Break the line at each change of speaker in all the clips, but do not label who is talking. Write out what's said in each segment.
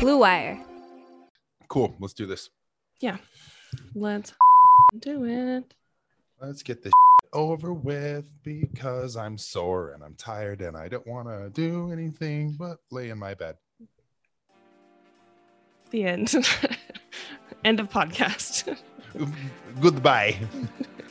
Blue Wire.
Cool. Let's do this. Yeah.
Let's do it.
Let's get this over with because I'm sore and I'm tired and I don't want to do anything but lay in my bed.
The end. end of podcast.
Goodbye.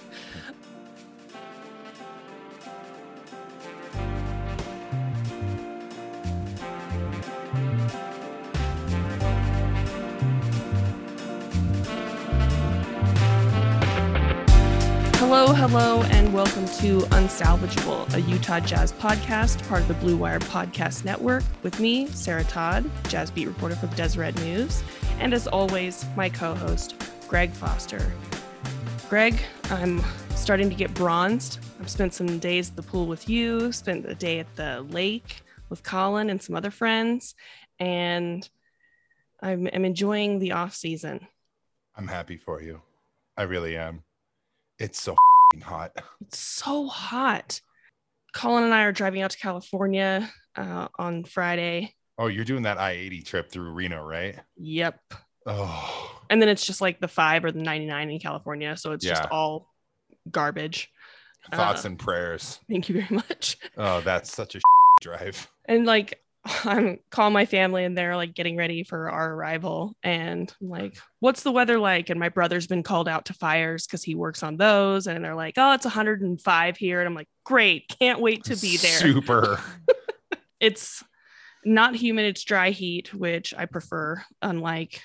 Hello, hello, and welcome to Unsalvageable, a Utah Jazz podcast, part of the Blue Wire Podcast Network, with me, Sarah Todd, Jazz Beat reporter for Deseret News, and as always, my co host, Greg Foster. Greg, I'm starting to get bronzed. I've spent some days at the pool with you, spent a day at the lake with Colin and some other friends, and I'm, I'm enjoying the off season.
I'm happy for you. I really am. It's so fing hot.
It's so hot. Colin and I are driving out to California uh, on Friday.
Oh, you're doing that I 80 trip through Reno, right?
Yep.
Oh,
And then it's just like the five or the 99 in California. So it's just all garbage.
thoughts
Uh,
and prayers.
Thank you very much.
Oh, that's such a drive.
And like, I'm calling my family and they're like getting ready for our arrival. And I'm like, mm. what's the weather like? And my brother's been called out to fires because he works on those. And they're like, oh, it's 105 here. And I'm like, great. Can't wait to be there.
Super.
it's not humid it's dry heat which i prefer unlike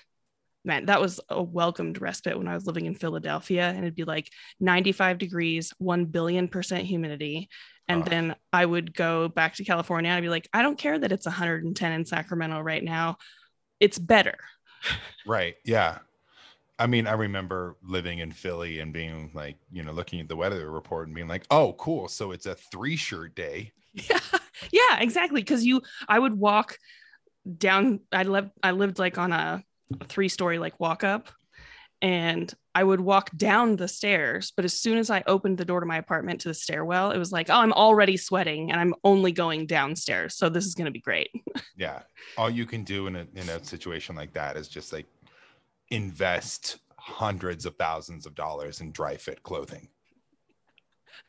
man that was a welcomed respite when i was living in philadelphia and it'd be like 95 degrees 1 billion percent humidity and
Ugh.
then i would go back to california and i'd be like i don't care that it's 110 in sacramento right now it's better
Right. Yeah. I mean, I remember living in Philly and being like, you know, looking at the weather report and being like, oh, cool. So it's a three shirt day.
yeah yeah exactly because you i would walk down i lived i lived like on a three story like walk up and i would walk down the stairs but as soon as i opened the door to my apartment to the stairwell it was like oh i'm already sweating and i'm only going downstairs so this is going to be great
Yeah. All you can do in a, in a situation like that is just like invest hundreds of thousands of dollars in dry fit clothing.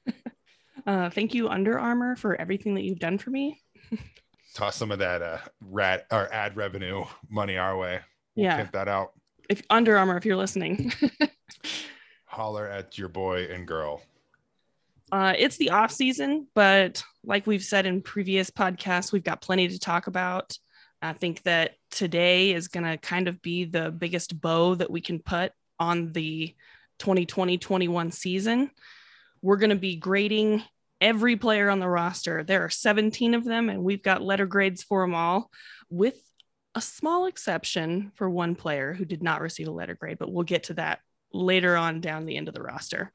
uh, thank you Under Armour for everything that you've done for me
Toss some of that uh, rat or ad revenue money our way. We'll
Yeah.
Pimp that out.
If Under Armour if you're listening
Holler at your boy and girl.
Uh, it's the off season, but like we've said in previous podcasts, we've got plenty to talk about. I think that today is going to kind of be the biggest bow that we can put on the 2020 21 season. We're going to be grading every player on the roster. There are 17 of them, and we've got letter grades for them all, with a small exception for one player who did not receive a letter grade, but we'll get to that later on down the end of the roster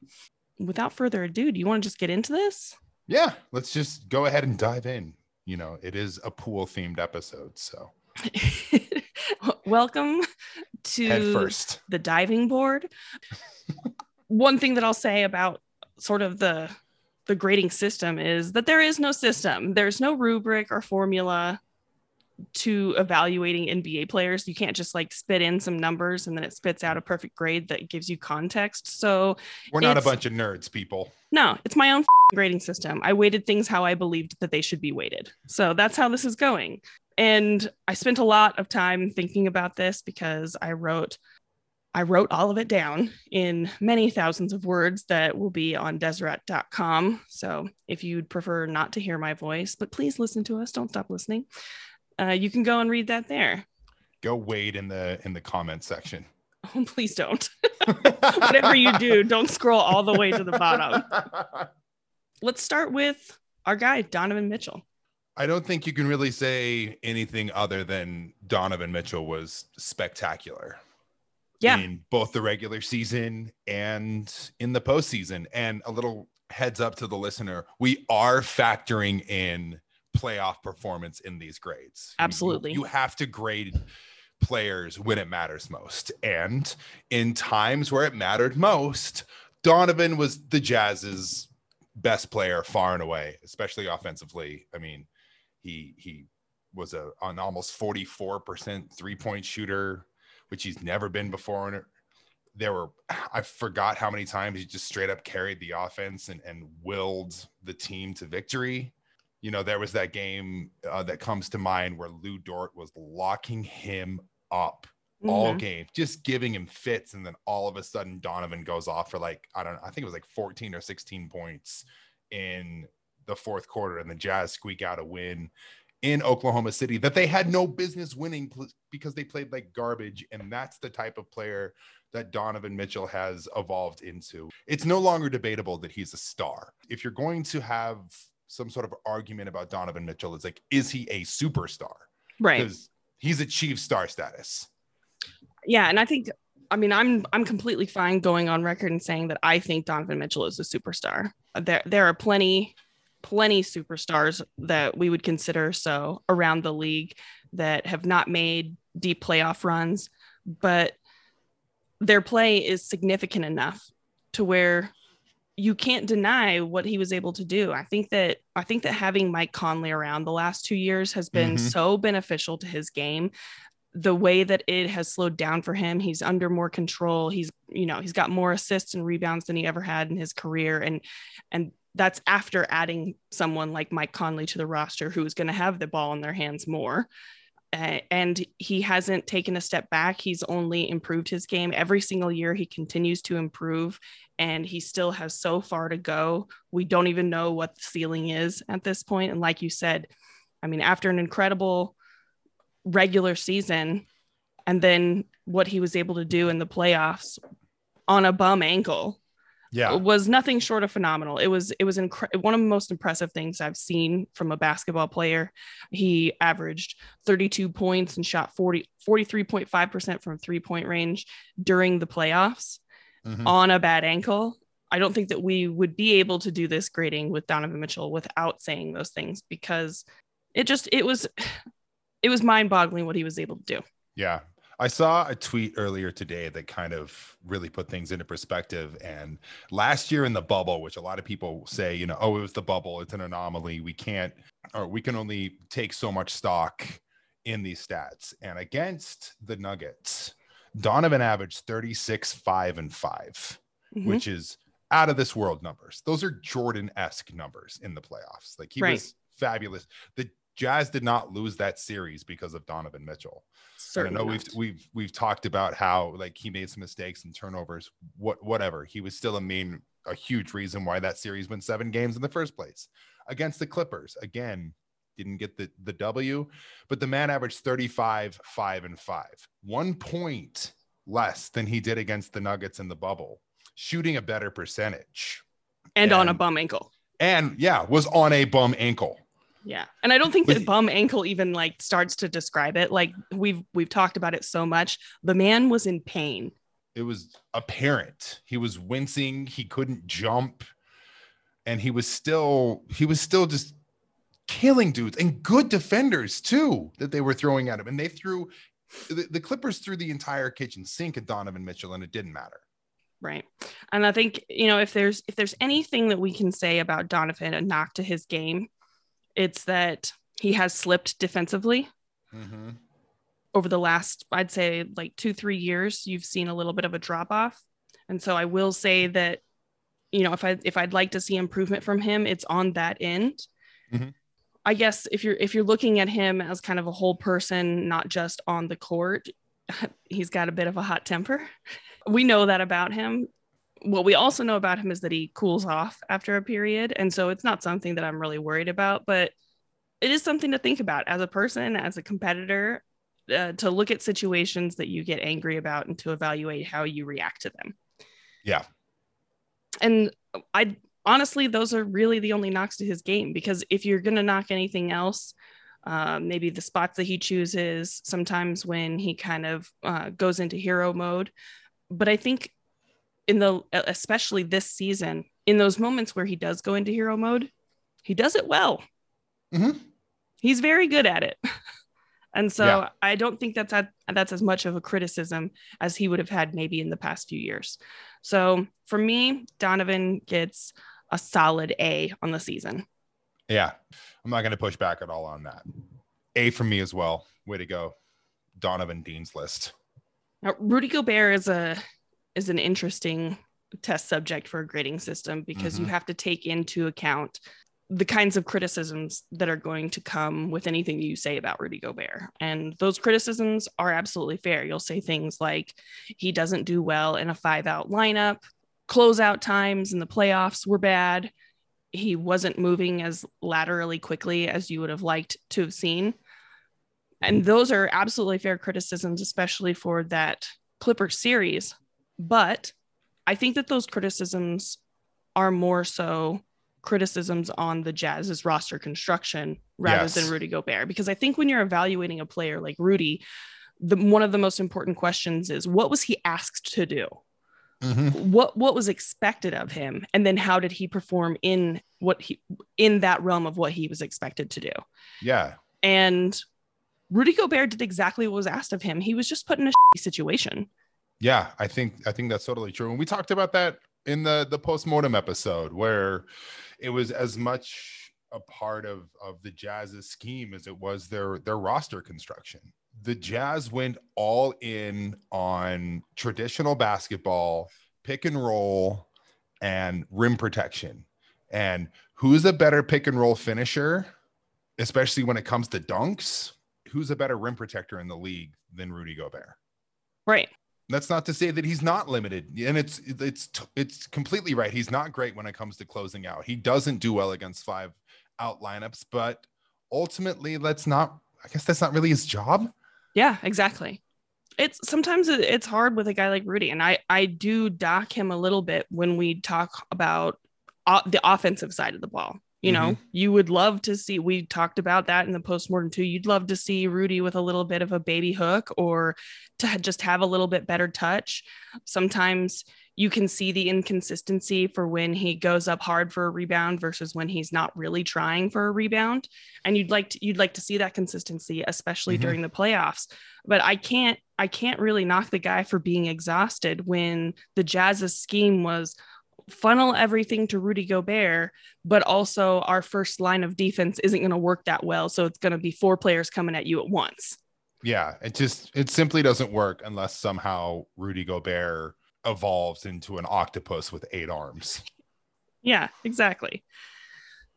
without further ado, do you want to just get into this?
Yeah. Let's just go ahead and dive in. You know, it is a pool themed episode. So
Welcome
head
to
first.
the diving board. One thing that I'll say about sort of the the grading system is that there is no system. There's no rubric or formula to evaluating NBA players. You can't just like spit in some numbers and then it spits out a perfect grade that gives you context. So
We're not a bunch of nerds, people.
No, it's my own grading system. I weighted things how I believed that they should be weighted. So that's how this is going. And I spent a lot of time thinking about this because I wrote I wrote all of it down in many thousands of words that will be on Deseret.com. So if you'd prefer not to hear my voice, but please listen to us, don't stop listening. Uh, you can go and read that there.
Go wade in the in the comment section.
Oh, please don't. Whatever you do, don't scroll all the way to the bottom. Let's start with our guy, Donovan Mitchell.
I don't think you can really say anything other than Donovan Mitchell was spectacular.
Yeah.
In both the regular season and in the postseason. And a little heads up to the listener, we are factoring in playoff performance in these grades. You- you-
Absolutely.
You, have to grade players when it matters most. And in times where it mattered most, Donovan was the Jazz's best player far and away, especially offensively. I mean, he he was a an almost 44% three-point shooter, which he's never been before. And there were I forgot how many times he just straight up carried the offense and, and willed the team to victory. You know, there was that game uh, that comes to mind where Lu Dort was locking him up mm-hmm. all game, just giving him fits. And then all of a sudden, Donovan goes off for like, I don't know, I think it was like 14 or 16 points in the fourth quarter, and the Jazz squeak out a win in Oklahoma City that they had no business winning because they played like garbage. And that's the type of player that Donovan Mitchell has evolved into. It's no longer debatable that he's a star. If you're going to have some sort of argument about Donovan Mitchell, it's like, is he a superstar?
Right. Because
he's achieved star status.
Yeah, and I think I mean I'm I'm completely fine going on record and saying that I think Donovan Mitchell is a superstar. There there are plenty plenty superstars that we would consider so around the league that have not made deep playoff runs, but their play is significant enough to where you can't deny what he was able to do. I think that I think that having Mike Conley around the last 2 years has been mm-hmm. so beneficial to his game the way that it has slowed down for him he's under more control he's you know he's got more assists and rebounds than he ever had in his career and and that's after adding someone like Mike Conley to the roster who's going to have the ball in their hands more uh, and he hasn't taken a step back. He's only improved his game. Every single year he continues to improve and he still has so far to go. We don't even know what the ceiling is at this point. and like you said i mean after an incredible regular season and then what he was able to do in the playoffs on a bum ankle
yeah
was nothing short of phenomenal it was it was incre- one of the most impressive things i've seen from a basketball player he averaged 32 points and shot 40 43.5% from three point range during the playoffs mm-hmm. on a bad ankle i don't think that we would be able to do this grading with donovan mitchell without saying those things because it just it was it was mind boggling what he was able to do.
Yeah. I saw a tweet earlier today that kind of really put things into perspective. And last year in the bubble, which a lot of people say, you know, oh, it was the bubble, it's an anomaly. We can't, or we can only take so much stock in these stats. And against the Nuggets, Donovan averaged 36, 5, and 5, mm-hmm. which is out of this world numbers. Those are Jordan esque numbers in the playoffs. Like he right. was fabulous. The Jazz did not lose that series because of Donovan Mitchell. Certainly I know not. we've we've we've talked about how like he made some mistakes and turnovers, what whatever. He was still a main a huge reason why that series went seven games in the first place. Against the Clippers, again, didn't get the the W, but the man averaged 35, 5 and 5. 1 point less than he did against the Nuggets in the bubble, shooting a better percentage.
And, and on a bum ankle.
And yeah, was on a bum ankle.
Yeah. And I don't think that bum ankle even like starts to describe it. Like we've we've talked about it so much. The man was in pain.
It was apparent. He was wincing, he couldn't jump and he was still he was still just killing dudes and good defenders too that they were throwing at him and they threw the, the Clippers threw the entire kitchen sink at Donovan Mitchell and it didn't matter
right and i think you know if there's if there's anything that we can say about donovan a knock to his game it's that he has slipped defensively. Mm-hmm. Over the last, I'd say, like two, three years, you've seen a little bit of a drop off. And so I will say that, you know, if I if I'd like to see improvement from him, it's on that end. Mm-hmm. I guess if you're if you're looking at him as kind of a whole person, not just on the court, he's got a bit of a hot temper. We know that about him what we also know about him is that he cools off after a period. And so it's not something that I'm really worried about, but it is something to think about as a person, as a competitor, uh, to look at situations that you get angry about and to evaluate how you react to them.
Yeah.
And I honestly, those are really the only knocks to his game because if you're going to knock anything else, uh, maybe the spots that he chooses, sometimes when he kind of uh, goes into hero mode. But I think in the especially this season in those moments where he does go into hero mode he does it well mm-hmm. he's very good at it and so yeah. i don't think that's a, that's as much of a criticism as he would have had maybe in the past few years so for me donovan gets a solid a on the season
yeah i'm not going to push back at all on that A for me as well. Way to go, Donovan Dean's list.
Now, Rudy Gobert is a is an interesting test subject for a grading system because mm-hmm. you have to take into account the kinds of criticisms that are going to come with anything you say about Rudy Gobert. And those criticisms are absolutely fair. You'll say things like he doesn't do well in a five out lineup, closeout times in the playoffs were bad. He wasn't moving as laterally quickly as you would have liked to have seen. And those are absolutely fair criticisms, especially for that Clipper series. But I think that those criticisms are more so criticisms on the Jazz's roster construction rather yes. than Rudy Gobert. Because I think when you're evaluating a player like Rudy, the one of the most important questions is what was he asked to do? Mm-hmm. What what was expected of him, and then how did he perform in what he in that realm of what he was expected to do?
Yeah,
and Rudy Gobert did exactly what was asked of him. He was just put in a situation.
Yeah, I think I think that's totally true. And we talked about that in the the postmortem episode where it was as much a part of of the Jazz's scheme as it was their their roster construction. The Jazz went all in on traditional basketball, pick and roll, and rim protection. And who's a better pick and roll finisher, especially when it comes to dunks? Who's a better rim protector in the league than Rudy Gobert?
Right.
That's not to say that he's not limited, and it's it's it's completely right. He's not great when it comes to closing out. He doesn't do well against five out lineups, but ultimately, let's not. I guess that's not really his job.
Yeah, exactly. It's sometimes it's hard with a guy like Rudy, and I I do dock him a little bit when we talk about the offensive side of the ball you know, mm-hmm. you would love to see, we talked about that in the postmortem too. You'd love to see Rudy with a little bit of a baby hook or to just have a little bit better touch. Sometimes you can see the inconsistency for when he goes up hard for a rebound versus when he's not really trying for a rebound. And you'd like to, you'd like to see that consistency, especially mm-hmm. during the playoffs. But I can't, I can't really knock the guy for being exhausted when the Jazz's scheme was funnel everything to Rudy Gobert, but also our first line of defense isn't going to work that well. So it's going to be four players coming at you at once.
Yeah, it just it simply doesn't work unless somehow Rudy Gobert evolves into an octopus with eight arms.
Yeah, exactly.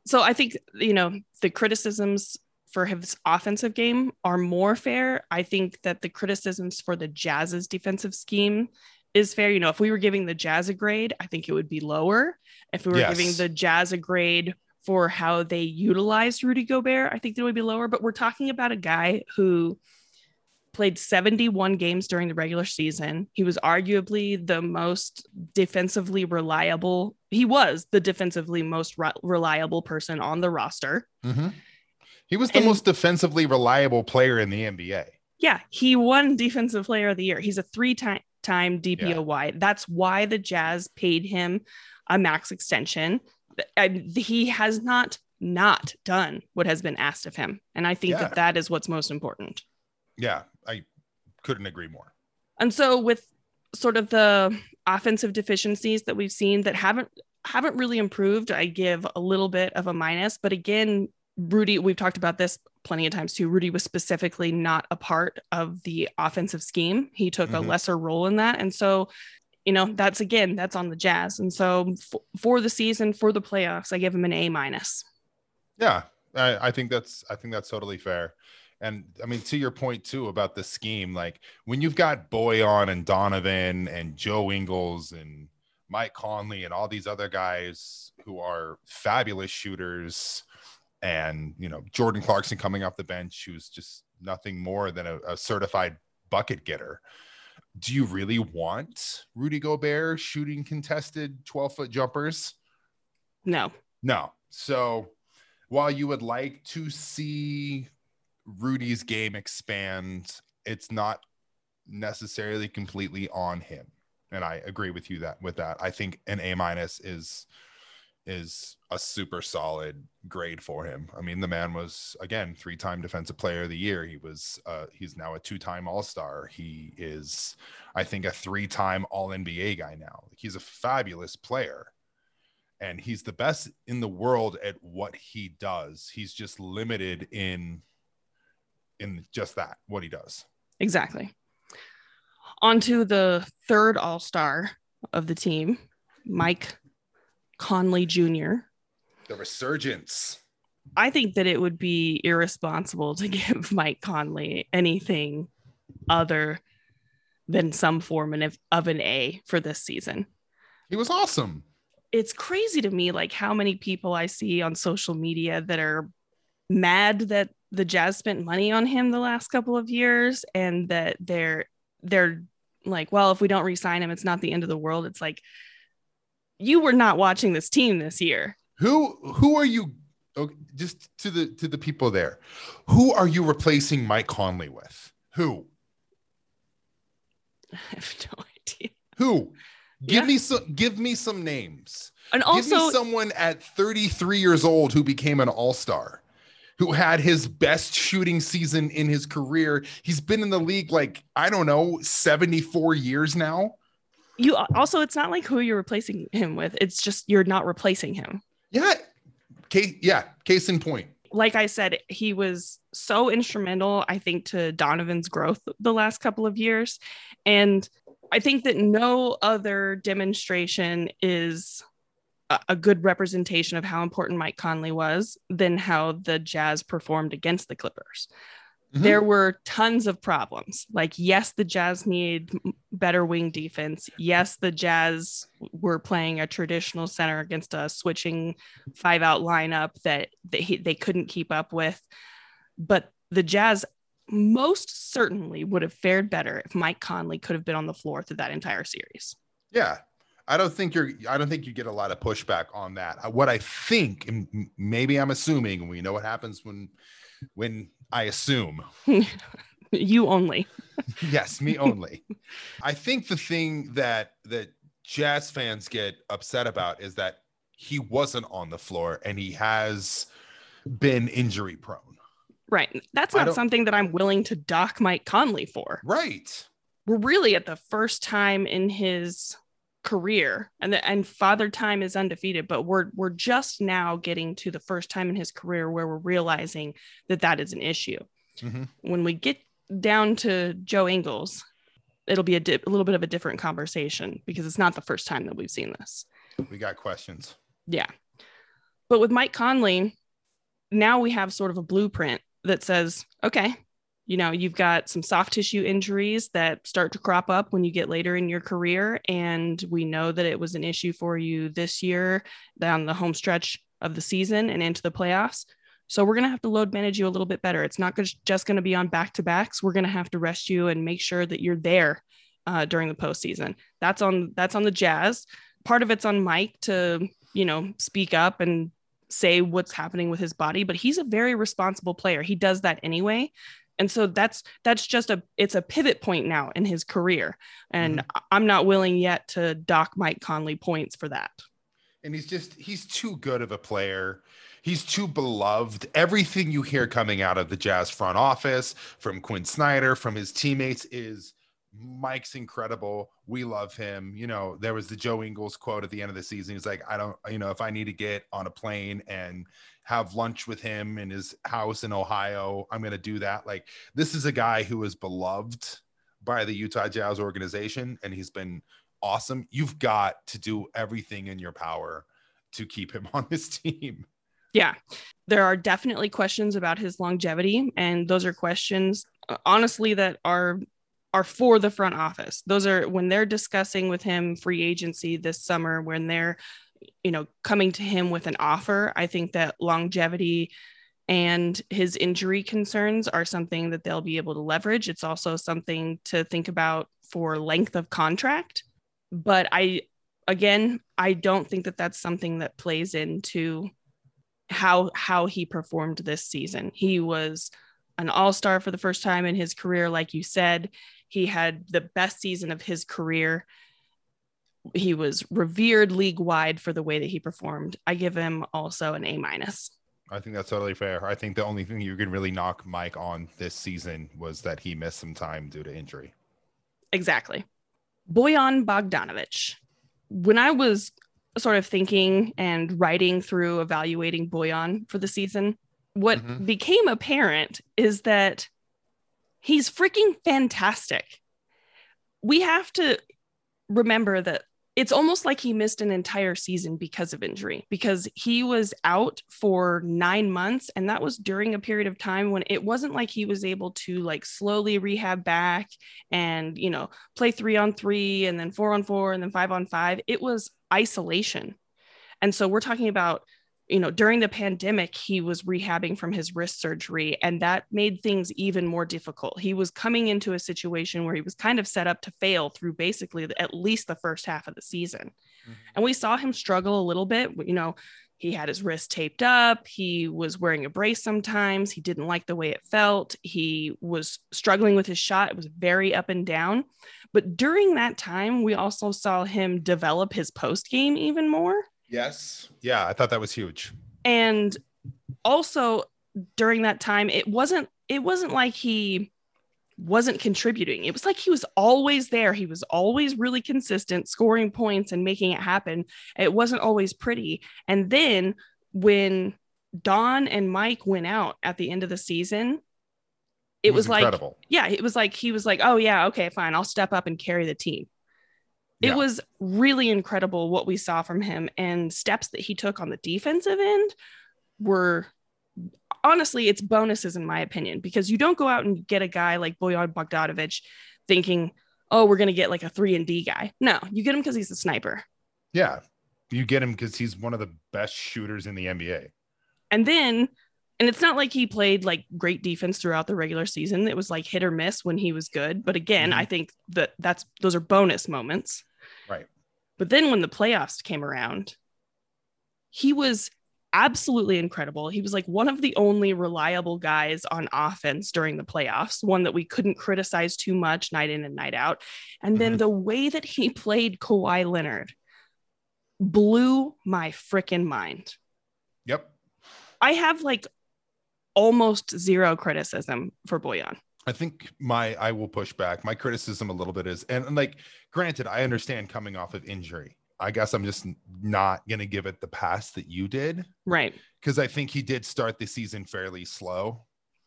So I think you know the criticisms for his offensive game are more fair. I think that the criticisms for the Jazz's defensive scheme is fair. You know, if we were giving the Jazz a grade, I think it would be lower. If we were yes. giving the Jazz a grade for how they utilized Rudy Gobert, I think it would be lower. But we're talking about a guy who played 71 games during the regular season. He was arguably the most defensively reliable. He was the defensively most re- reliable person on the roster.
Mm-hmm. He was the and, most defensively reliable player in the NBA.
Yeah, he won Defensive Player of the Year. He's a three-time time DPOY. Yeah. That's why the Jazz paid him a max extension. He has not not done what has been asked of him, and I think yeah. that that is what's most important.
Yeah, I couldn't agree more.
And so with sort of the offensive deficiencies that we've seen that haven't haven't really improved, I give a little bit of a minus. But again, Rudy, we've talked about this plenty of times too. Rudy was specifically not a part of the offensive scheme. He took mm-hmm. a lesser role in that. And so, you know, that's again, that's on the Jazz. And so f- for the season, for the playoffs, I give him an A minus.
Yeah, I, I think that's I think that's totally fair. And I mean, to your point too about the scheme, like when you've got Bojan and Donovan and Joe Ingles and Mike Conley and all these other guys who are fabulous shooters and you know Jordan Clarkson coming off the bench, who's just nothing more than a, a certified bucket getter. Do you really want Rudy Gobert shooting contested 12 foot jumpers?
No.
No. So while you would like to see Rudy's game expand, it's not necessarily completely on him. And I agree with you that with that. I think an A minus is is a super solid grade for him. I mean, the man was again three-time defensive player of the year. He was uh, he's now a two-time All-Star. He is, I think, a three-time All-NBA guy now. He's a fabulous player. And he's the best in the world at what he does. He's just limited in in just that, what he does.
Exactly. On to the third all star of the team, Mike Conley Jr.
The resurgence.
I think that it would be irresponsible to give Mike Conley anything other than some form of, of an A for this season.
He was awesome.
It's crazy to me, like how many people I see on social media that are mad that the Jazz spent money on him the last couple of years and that they're they're like, well, if we don't re-sign him, it's not the end of the world. It's like you were not watching this team this year.
Who who are you okay, just to the to the people there. Who are you replacing Mike Conley with? Who?
I have no idea.
Who? Give
Yeah.
me some give me some names.
And
give
also,
me someone at 33 years old who became an all-star, who had his best shooting season in his career. He's been in the league like, I don't know, 74 years now.
You also, it's not like who you're replacing him with. It's just you're not replacing him.
Yeah. Case, yeah, case in point.
like I said, he was so instrumental, I think, to Donovan's growth the last couple of years. And I think that no other demonstration is a, a good representation of how important Mike Conley was than how the Jazz performed against the Clippers.
Mhm.
There were tons of problems. Like, yes, the Jazz need better wing defense. Yes, the Jazz were playing a traditional center against a switching five out lineup that they, they couldn't keep up with. But the Jazz most certainly would have fared better if Mike Conley could have been on the floor through that entire series.
Yeah. I don't think you're I don't think you get a lot of pushback on that. Uh, What I think, and maybe I'm assuming, we know what happens when when I assume.
you only.
yes, me only. I think the thing that that jazz fans get upset about is that he wasn't on the floor and he has been injury prone.
Right. That's not something that I'm willing to dock Mike Conley for.
Right.
we're really at the first time in his career and the, and father time is undefeated but we're we're just now getting to the first time in his career where we're realizing that that is an issue
Mhm.
when we get down to joe ingles it'll be a, di- a little bit of a different conversation because it's not the first time that we've seen this
We got questions.
yeah but with mike conley now we have sort of a blueprint that says okay you know you've got some soft tissue injuries that start to crop up when you get later in your career and we know that it was an issue for you this year down the home stretch of the season and into the playoffs. So we're going to have to load manage you a little bit better. It's not just- going to be on back to backs we're going to have to rest you and make sure that you're there uh, during the postseason. That's on that's on the jazz. Part of it's on mike to you know speak up and say what's happening with his body but he's a very responsible player. He does that anyway and so that's that's just a it's a pivot point now in his career and mm-hmm. I- i'm not willing yet to dock mike conley points for that
And he's just he's too good of a player. He's too beloved. Everything you hear coming out of the Jazz front office from Quin Snyder, from his teammates is Mike's incredible. We love him. You know, there was the Joe Ingles quote at the end of the season. He's like, I don't, you know, if I need to get on a plane and have lunch with him in his house in Ohio, I'm going to do that. Like, this is a guy who is beloved by the Utah Jazz organization, and he's been awesome. You've got to do everything in your power to keep him on this team.
yeah there are definitely questions about his longevity and those are questions uh, honestly that are are for the front office those are when they're discussing with him free agency this summer when they're you know coming to him with an offer i think that longevity and his injury concerns are something that they'll be able to leverage it's also something to think about for length of contract but i again i don't think that that's something that plays into how how he performed this season. He was an all-star for the first time in his career like you said. He had the best season of his career. He was revered league-wide for the way that he performed. I give him also an A minus.
I think that's totally fair. I think the only thing you can really knock Mike on this season was that he missed some time due to injury.
Exactly. Bojan Bogdanovic. When I was sort of thinking and writing through evaluating Bojan for the season, what
Mhm.
became apparent is that He's freaking fantastic. We have to remember that it's almost like he missed an entire season because of injury because he was out for 9 months and that was during a period of time when it wasn't like he was able to like slowly rehab back and you know play 3 on 3 and then 4 on 4 and then 5 on 5 it was isolation. And so we're talking about you know, during the pandemic, he was rehabbing from his wrist surgery, and that made things even more difficult. He was coming into a situation where he was kind of set up to fail through basically at least the first half of the season. Mm-hmm. And we saw him struggle a little bit. You know, he had his wrist taped up. He was wearing a brace sometimes. He didn't like the way it felt. He was struggling with his shot. It was very up and down. But during that time, we also saw him develop his post game even more.
Yes. Yeah, I thought that was huge.
And also during that time, it wasn't it wasn't like he wasn't contributing. It was like he was always there. He was always really consistent, scoring points and making it happen. It wasn't always pretty. And then when Don and Mike went out at the end of the season, it, it was, was like, yeah, it was like he was like, oh yeah, okay, fine, I'll step up and carry the team it was really incredible what we saw from him and steps that he took on the defensive end were honestly it's bonuses in my opinion because you don't go out and get a guy like Bojan Bogdanovic thinking oh we're going to get like a 3 and D guy. No you get him cuz he's a sniper.
Yeah. You get him cuz he's one of the best shooters in the NBA
and then and it's not like he played like great defense throughout the regular season. It was like hit or miss when he was good. But again mm-hmm. I think that that's those are bonus moments
Right.
But then when the playoffs came around, he was absolutely incredible. He was like one of the only reliable guys on offense during the playoffs, one that we couldn't criticize too much night in and night out. And then mm-hmm. the way that he played Kawhi Leonard blew my freaking mind.
Yep.
I have like almost zero criticism for Bojan.
I think my I will push back. My criticism a little bit is and, and like granted, I understand coming off of injury. I guess I'm just not gonna give it the pass that you did.
Right.
Because I think he did start the season fairly slow.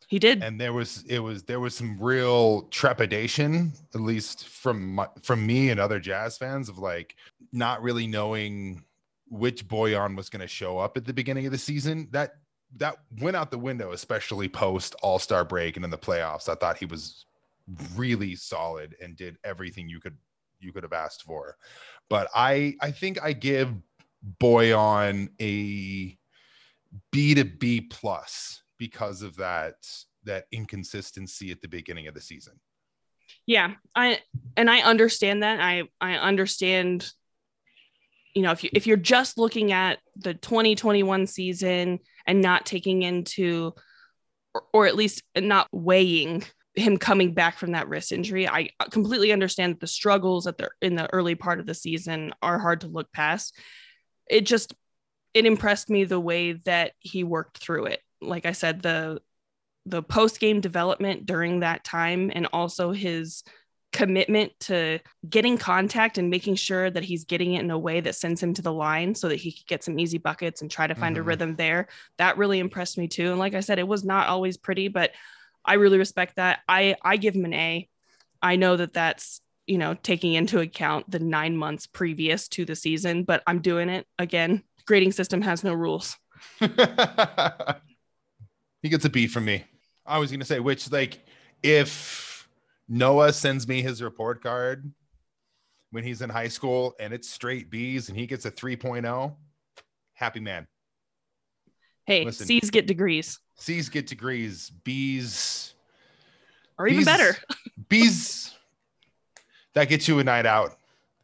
He did.
And there was it was there was some real trepidation, at least from my, from me and other jazz fans, of like not really knowing which Bojan was going to show up at the beginning of the season. That that went out the window, especially post All Star break and in the playoffs. I thought he was really solid and did everything you could you could have asked for. But I I think I give Bojan a B to B plus because of that that inconsistency at the beginning of the season.
Yeah, I and I understand that. I I understand you know, if you if you're just looking at the 2021 season and not taking into or, or at least not weighing him coming back from that wrist injury. I completely understand that the struggles at the in the early part of the season are hard to look past. It just it impressed me the way that he worked through it. Like I said, the the post game development during that time and also his commitment to getting contact and making sure that he's getting it in a way that sends him to the line so that he could get some easy buckets and try to find mm-hmm. a rhythm there. That really impressed me too. And like I said, it was not always pretty, but I really respect that. I I give him an A. I know that that's you know taking into account the nine months previous to the season, but I'm doing it again. Grading system has no rules.
he gets a B from me. I was gonna say, which like if Noah sends me his report card when he's in high school and it's straight B's and he gets a 3.0. Happy man.
Hey, Listen, C's get degrees.
C's get degrees. B's
or even B's, better.
B's that gets you a night out.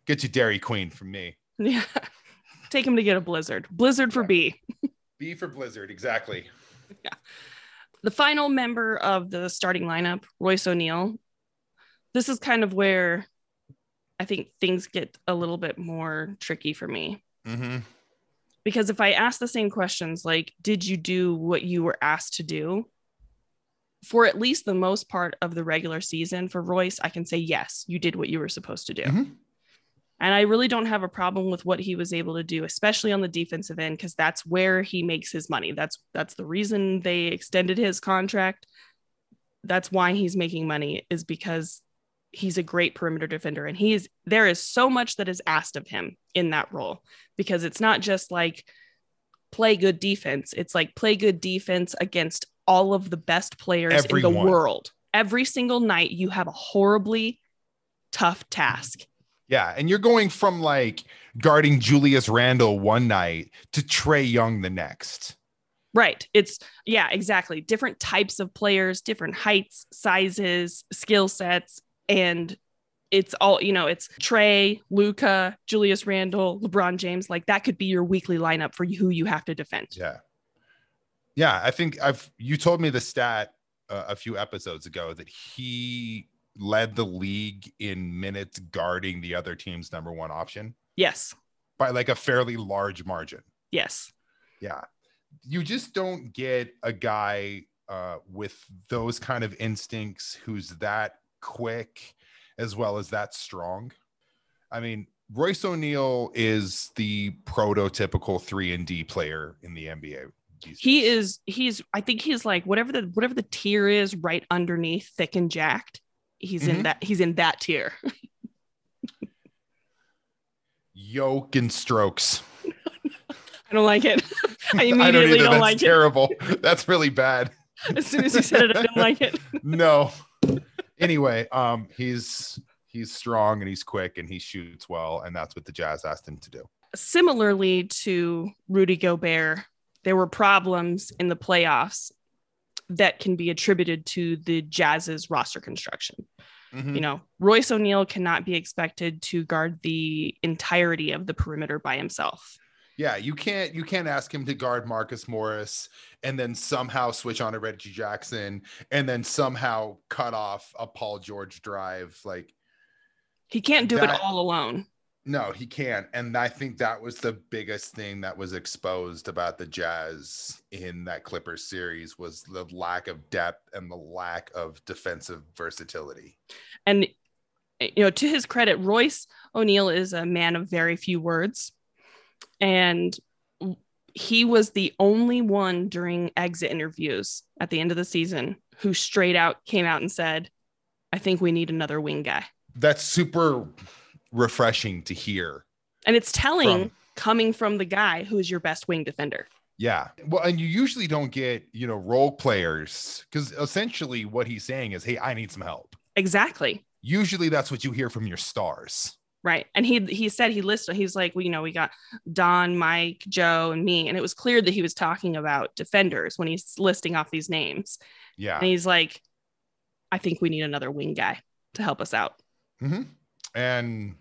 Get you Dairy Queen from me.
Yeah. Take him to get a blizzard. Blizzard for B.
B for blizzard, exactly.
Yeah. The final member of the starting lineup, Royce O'Neale, this is kind of where I think things get a little bit more tricky for me.
Mm-hmm.
Because if I ask the same questions, like, did you do what you were asked to do? For at least the most part of the regular season for Royce, I can say, yes, you did what you were supposed to do. Mm-hmm. And I really don't have a problem with what he was able to do, especially on the defensive end, because that's where he makes his money. That's that's the reason they extended his contract that's why he's making money is because he's a great perimeter defender and he is there is so much that is asked of him in that role because it's not just like play good defense it's like play good defense against all of the best players in the world every single night you have a horribly tough task
Yeah, and you're going from like guarding Julius Randle one night to Trae Young the next.
Right. It's yeah, exactly. Different types of players, different heights, sizes, skill sets, and it's all, you know, it's Trae, Luka, Julius Randle, LeBron James. Like that could be your weekly lineup for who you have to defend.
Yeah. Yeah, I think I've you told me the stat uh, a few episodes ago that he led the league in minutes guarding the other team's number one option
Yes.
by like a fairly large margin.
Yes.
Yeah. You just don't get a guy uh, with those kind of instincts who's that quick as well as that strong. I mean, Royce O'Neale is the prototypical 3 and D player in the NBA.
He
days.
is he's I think he's like whatever the whatever the tier is right underneath thick and jacked. He's in
Mhm.
that he's in that tier.
yoke and strokes.
I don't like it. I
I don't
immediately don't,
That's
like
terrible. That's really bad.
As soon as you said it, I didn't like it.
no. Anyway, um, he's he's strong and he's quick and he shoots well, and that's what the Jazz asked him to do.
similarly to Rudy Gobert, there were problems in the playoffs that can be attributed to the Jazz's roster construction.
Mhm.
You know, Royce O'Neale cannot be expected to guard the entirety of the perimeter by himself.
Yeah, you can't you can't ask him to guard Marcus Morris and then somehow switch on to Reggie Jackson and then somehow cut off a Paul George drive. Like,
He can't do
That-
it all alone.
no, he can't. And I think that was the biggest thing that was exposed about the Jazz in that Clippers series was the lack of depth and the lack of defensive versatility.
And you know, to his credit, Royce O'Neale is a man of very few words. And he was the only one during exit interviews at the end of the season who straight out came out and said, I think we need another wing guy.
That's super refreshing to hear.
And it's telling
From-
coming from the guy who is your best wing defender.
Yeah. Well, and you usually don't get, you know, role players because essentially what he's saying is, hey, I need some help.
Exactly.
Usually that's what you hear from your stars.
Right. And he he said he listed, he's like, well, you know, we got Don, Mike, Joe, and me. And it was clear that he was talking about defenders when he's listing off these names.
Yeah.
And he's like, I think we need another wing guy to help us out.
Mm-hmm. And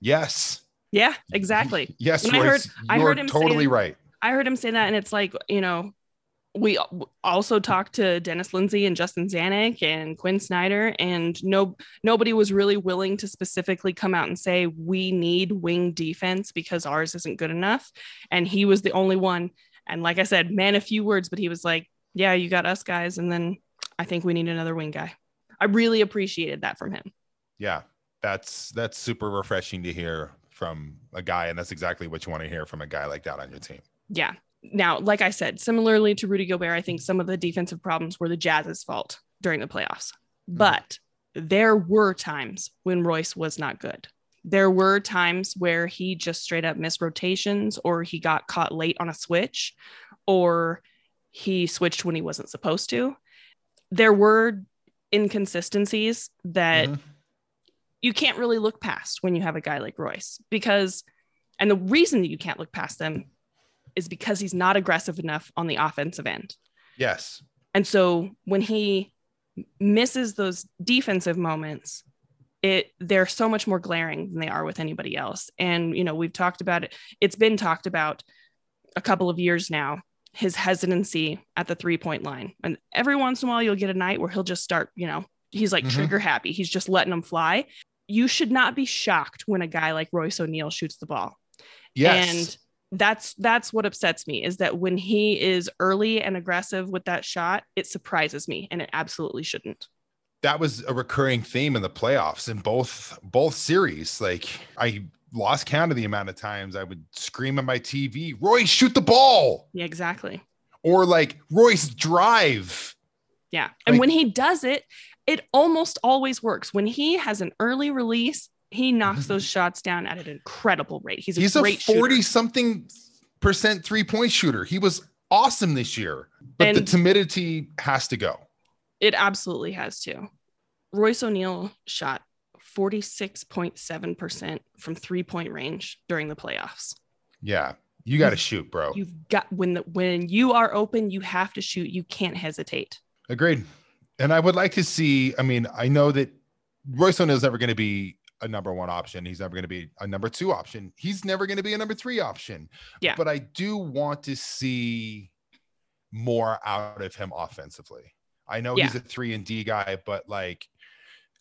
yes.
Yeah, exactly.
Yes,
When I heard- I heard him
totally
say-
right.
I heard him say that, and it's like, you know, we also talked to Dennis Lindsay and Justin Zanik and Quin Snyder, and no nobody was really willing to specifically come out and say we need wing defense because ours isn't good enough. And he was the only one. And like I said, man, a few words, but he was like, "Yeah, you got us guys," and then I think we need another wing guy. I really appreciated that from him.
Yeah. That's that's super refreshing to hear from a guy. And that's exactly what you want to hear from a guy like that on your team.
yeah. Now, like I said, similarly to Rudy Gobert, I think some of the defensive problems were the Jazz's fault during the playoffs. But there were times when Royce was not good. There were times where he just straight up missed rotations or he got caught late on a switch or he switched when he wasn't supposed to. There were inconsistencies that
Mhm.
you can't really look past when you have a guy like Royce because, and the reason that you can't look past them is because he's not aggressive enough on the offensive end.
Yes.
And so when he misses those defensive moments, it they're so much more glaring than they are with anybody else. And you know, we've talked about it. It's been talked about a couple of years now. His hesitancy at the three point line, and every once in a while you'll get a night where he'll just start. You know, he's like
Mhm.
trigger happy. He's just letting them fly. You should not be shocked when a guy like Royce O'Neale shoots the ball
Yes.
and that's that's what upsets me is that when he is early and aggressive with that shot it surprises me and it absolutely shouldn't
that was a recurring theme in the playoffs in both both series. Like I lost count of the amount of times I would scream at my TV, Royce, shoot the ball.
yeah exactly
Or like Royce drive.
Yeah. And
Like-
when he does it, it almost always works. When he has an early release, he knocks those shots down at an incredible rate. He's a
He's a 40
shooter.
something percent three point shooter. He was awesome this year, but the timidity has to go.
It absolutely has to. Royce O'Neale shot 46.7% from three point range during the playoffs.
Yeah. You got to shoot, bro.
You've got when the, when you are open, you have to shoot. You can't hesitate.
Agreed. And I would like to see, I mean, I know that Royce O'Neale is never going to be a number one option. He's never going to be a number two option. He's never going to be a number three option.
Yeah.
But I do want to see more out of him offensively. I know he's a three and D guy, but like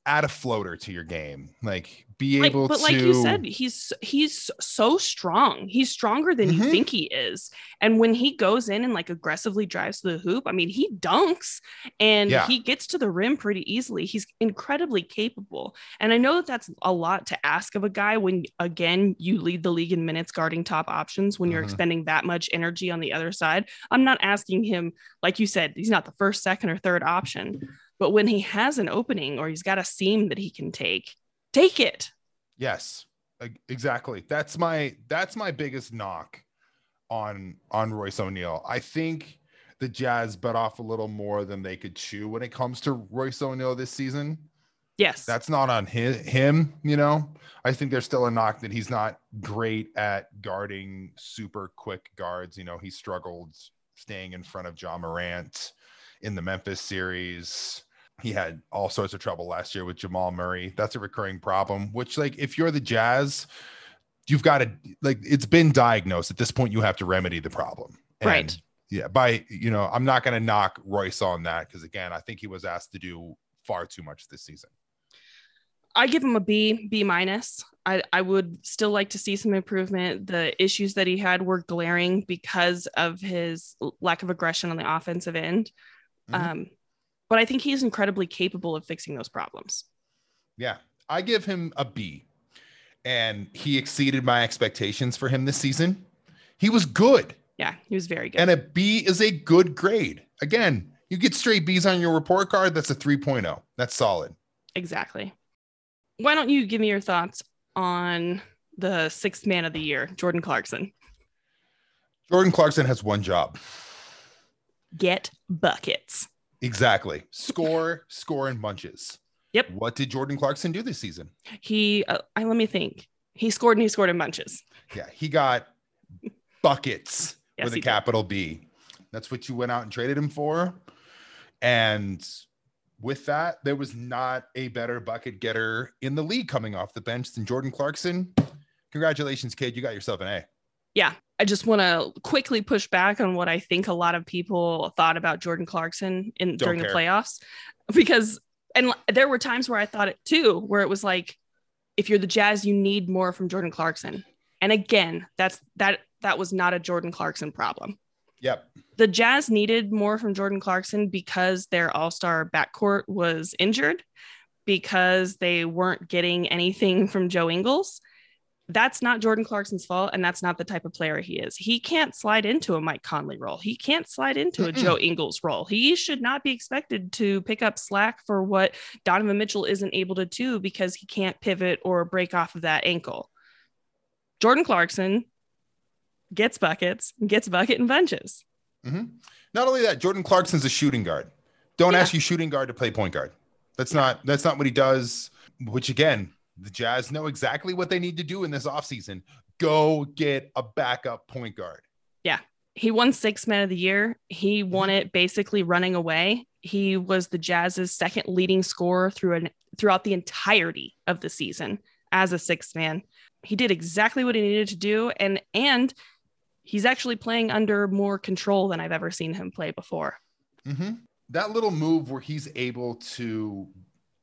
add a floater to your game. Like be
Like,
able
but
to
like you said, he's he's so strong. He's stronger than you
Mhm.
think he is. And when he goes in and like aggressively drives to the hoop, I mean, he dunks and
Yeah.
he gets to the rim pretty easily. He's incredibly capable. And I know that that's a lot to ask of a guy when again you lead the league in minutes guarding top options when you're
Mhm.
expending that much energy on the other side. I'm not asking him like you said, he's not the first, second or third option. But when he has an opening or he's got a seam that he can take, take it.
Yes, exactly. That's my that's my biggest knock on on Royce O'Neale. I think the Jazz bit off a little more than they could chew when it comes to Royce O'Neale this season.
Yes.
That's not on his, him, you know. I think there's still a knock that he's not great at guarding super quick guards. You know, he struggled staying in front of Ja Morant in the Memphis series. He had all sorts of trouble last year with Jamal Murray. That's a recurring problem, which, like, if you're the Jazz, you've got to, like, it's been diagnosed. At this point, you have to remedy the problem. And,
Right.
Yeah. By, you know, I'm not going to knock Royce on that because, again, I think he was asked to do far too much this season.
I give him a B, B minus. I, I would still like to see some improvement. The issues that he had were glaring because of his lack of aggression on the offensive end.
Mhm.
Um, but I think he's incredibly capable of fixing those problems.
Yeah, I give him a B, and he exceeded my expectations for him this season. He was good,
Yeah, he was very good.
and a B is a good grade. Again, you get straight B's on your report card. That's a 3.0. That's solid.
exactly. Why don't you give me your thoughts on the sixth man of the year, Jordan Clarkson?
Jordan Clarkson has one job.
Get buckets.
Exactly. Score, score in bunches.
Yep.
What did Jordan Clarkson do this season?
He, uh, I let me think. He scored and he scored in bunches.
Yeah, he got buckets
Yes,
with a
he did.
capital B. That's what you went out and traded him for. And with that, there was not a better bucket getter in the league coming off the bench than Jordan Clarkson. Congratulations, kid. You got yourself an A.
yeah, I just want to quickly push back on what I think a lot of people thought about Jordan Clarkson in
Don't
during
care.
the playoffs because and there were times where I thought it too where it was like if you're the Jazz you need more from Jordan Clarkson. And again, that's that that was not a Jordan Clarkson problem.
Yep.
The Jazz needed more from Jordan Clarkson because their All-Star backcourt was injured because they weren't getting anything from Joe Ingles that's not Jordan Clarkson's fault, and that's not the type of player he is. He can't slide into a Mike Conley role. He can't slide into a
Mm-mm.
Joe Ingles role. He should not be expected to pick up slack for what Donovan Mitchell isn't able to do because he can't pivot or break off of that ankle. Jordan Clarkson gets buckets, gets bucket and bunches.
Mhm. Not only that, Jordan Clarkson's a shooting guard. Don't
Yeah.
ask you shooting guard to play point guard. That's not that's not what he does. Which again, the Jazz know exactly what they need to do in this offseason. Go get a backup point guard. Yeah.
He won six man of the year. He won it basically running away. He was the Jazz's second leading scorer through an throughout the entirety of the season as a sixth man. He did exactly what he needed to do, and and he's actually playing under more control than I've ever seen him play before.
Mhm. That little move where he's able to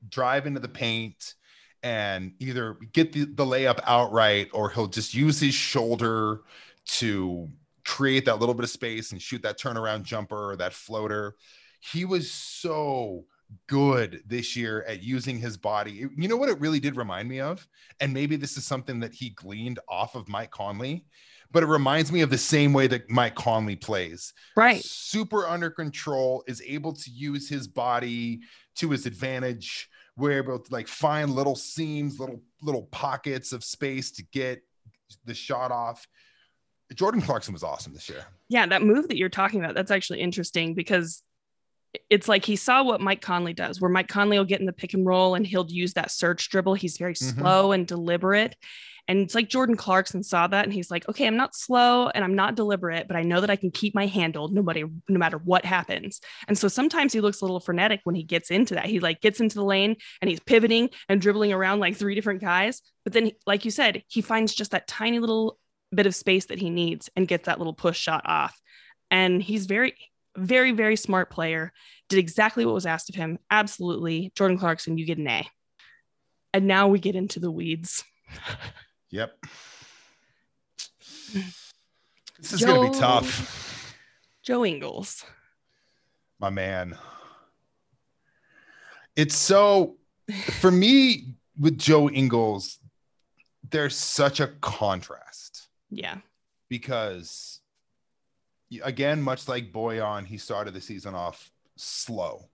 drive into the paint and either get the, the layup outright or he'll just use his shoulder to create that little bit of space and shoot that turnaround jumper or that floater. He was so good this year at using his body. You know what it really did remind me of? And maybe this is something that he gleaned off of Mike Conley, but it reminds me of the same way that Mike Conley plays.
Right.
Super under control, is able to use his body to his advantage. We're able to like find little seams, little little pockets of space to get the shot off. Jordan Clarkson was awesome this year.
Yeah, that move that you're talking about, that's actually interesting because it's like he saw what Mike Conley does, where Mike Conley will get in the pick and roll and he'll use that search dribble. He's very
Mhm.
slow and deliberate. And it's like Jordan Clarkson saw that and he's like, okay, I'm not slow and I'm not deliberate, but I know that I can keep my handle no matter no matter what happens. And so sometimes he looks a little frenetic when he gets into that. He like gets into the lane and he's pivoting and dribbling around like three different guys. But then, like you said, he finds just that tiny little bit of space that he needs and gets that little push shot off. And he's very, very, very smart player. Did exactly what was asked of him. Absolutely. Jordan Clarkson, you get an A. And now we get into the weeds.
Yep. This is going to be tough.
Joe Ingles.
my man. It's so for me with Joe Ingles, there's such a contrast
Yeah.
because again, much like Bojan, he started the season off slow.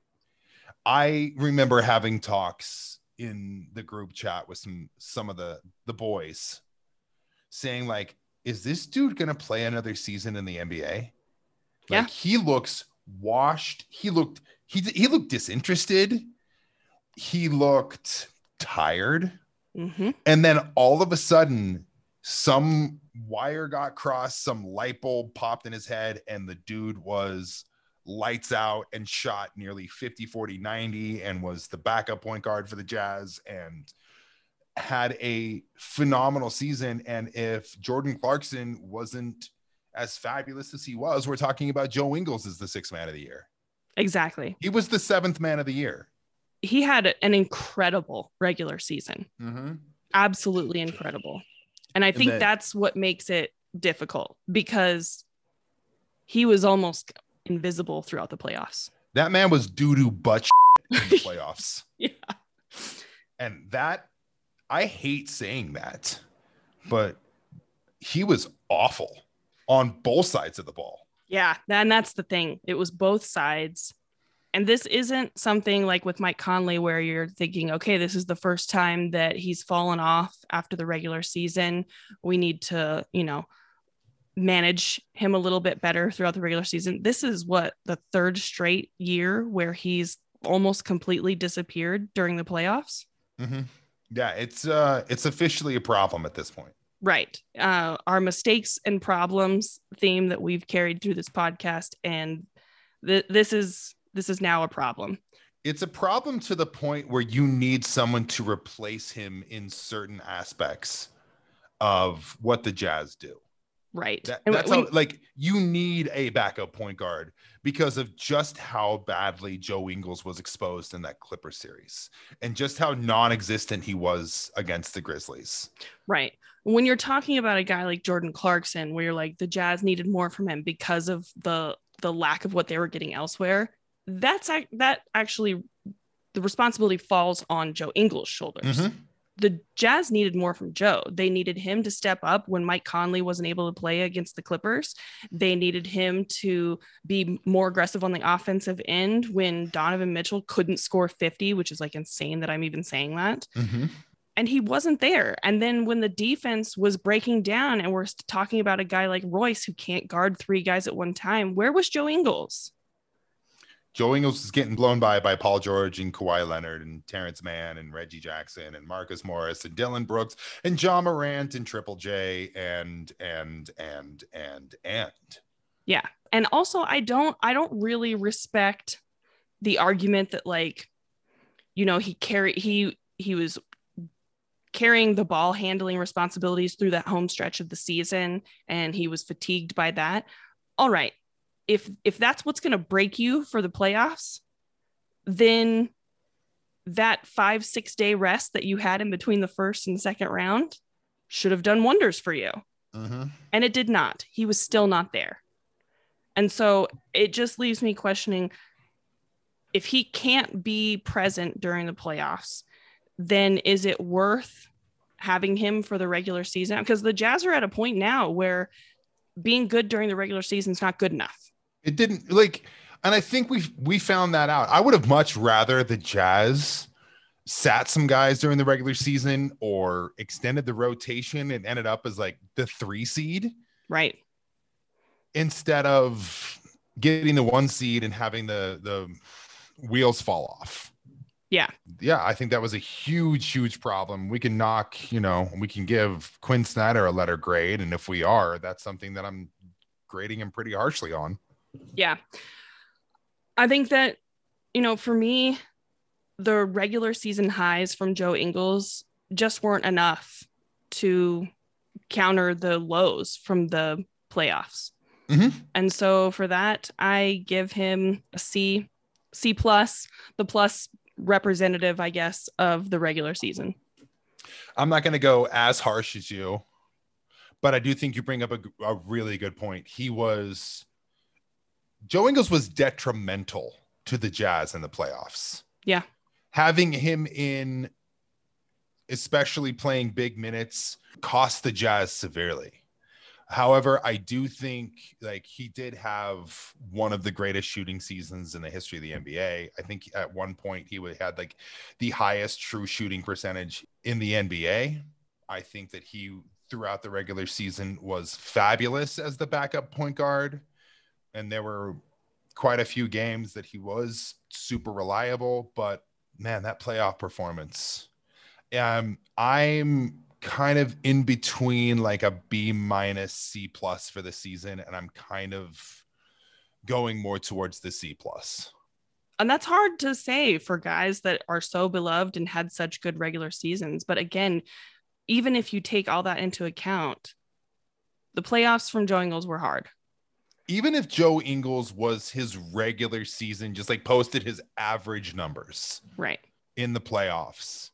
I remember having talks in the group chat with some some of the the boys saying like is this dude going to play another season in the NBA?
Yeah.
Like he looks washed. He looked he he looked disinterested. He looked tired.
hmm
And then all of a sudden, some wire got crossed, some light bulb popped in his head, and the dude was lights out and shot nearly 50, 40, 90, and was the backup point guard for the Jazz and had a phenomenal season. And if Jordan Clarkson wasn't as fabulous as he was, we're talking about Joe Ingles as the sixth man of the year.
Exactly.
He was the seventh man of the year.
He had an incredible regular season.
Mm-hmm.
absolutely incredible. And I think
then-
that's what makes it difficult because he was almost invisible throughout the playoffs.
That man was doo doo butt in the playoffs.
Yeah.
And that, I hate saying that, but he was awful on both sides of the ball.
Yeah. And that's the thing. It was both sides. And this isn't something like with Mike Conley where you're thinking, okay, this is the first time that he's fallen off after the regular season. We need to, you know, manage him a little bit better throughout the regular season. This is what the third straight year where he's almost completely disappeared during the playoffs.
Mm-hmm. Yeah, it's uh, it's officially a problem at this point.
Right. Uh, our mistakes and problems theme that we've carried through this podcast, and th- this is this is now a problem.
It's a problem to the point where you need someone to replace him in certain aspects of what the Jazz do.
Right.
That, that's how, like you need a backup point guard because of just how badly Joe Ingles was exposed in that Clipper series and just how non-existent he was against the Grizzlies.
right. When you're talking about a guy like Jordan Clarkson, where you're like the Jazz needed more from him because of the the lack of what they were getting elsewhere, that's that actually the responsibility falls on Joe Ingles' shoulders.
Mhm.
The Jazz needed more from Joe. They needed him to step up when Mike Conley wasn't able to play against the Clippers. They needed him to be more aggressive on the offensive end when Donovan Mitchell couldn't score 50, which is like insane that I'm even saying that.
Mhm.
And he wasn't there. And then when the defense was breaking down and we're talking about a guy like Royce who can't guard three guys at one time, where was Joe Ingles?
Joe Ingles is getting blown by by Paul George and Kawhi Leonard and Terance Mann and Reggie Jackson and Marcus Morris and Dillon Brooks and Ja Morant and Triple J and and and and and
Yeah. And also I don't I don't really respect the argument that like you know he carry he he was carrying the ball handling responsibilities through that home stretch of the season and he was fatigued by that. All right. If if that's what's going to break you for the playoffs, then that 5-6 day rest that you had in between the first and second round should have done wonders for you
Mhm.
and it did not. He was still not there. And so it just leaves me questioning if he can't be present during the playoffs, then is it worth having him for the regular season? Because the Jazz are at a point now where being good during the regular season is not good enough.
It didn't like, and I think we we found that out. I would have much rather the Jazz sat some guys during the regular season or extended the rotation and ended up as like the three seed.
Right.
Instead of getting the one seed and having the the wheels fall off.
Yeah.
Yeah, I think that was a huge, huge problem. We can knock, you know, we can give Quin Snyder a letter grade. And if we are, that's something that I'm grading him pretty harshly on.
Yeah. I think that, you know, for me, the regular season highs from Joe Ingles just weren't enough to counter the lows from the playoffs.
Mm-hmm.
And so for that, I give him a C, C plus, the plus representative, I guess, of the regular season.
I'm not going to go as harsh as you, but I do think you bring up a, a really good point. He was, Joe Ingles was detrimental to the Jazz in the playoffs.
Yeah
having him in, especially playing big minutes, cost the Jazz severely. However, I do think like he did have one of the greatest shooting seasons in the history of the NBA. I think at one point he would had like the highest true shooting percentage in the NBA. I think that he throughout the regular season was fabulous as the backup point guard. And there were quite a few games that he was super reliable, but man, that playoff performance. Um, I'm kind of in between like a B minus C plus for the season, and I'm kind of going more towards the C plus.
And that's hard to say for guys that are so beloved and had such good regular seasons. But again, even if you take all that into account, the playoffs from Joe Ingles were hard.
Even if Joe Ingles was his regular season, just like posted his average numbers.
Right.
In the playoffs,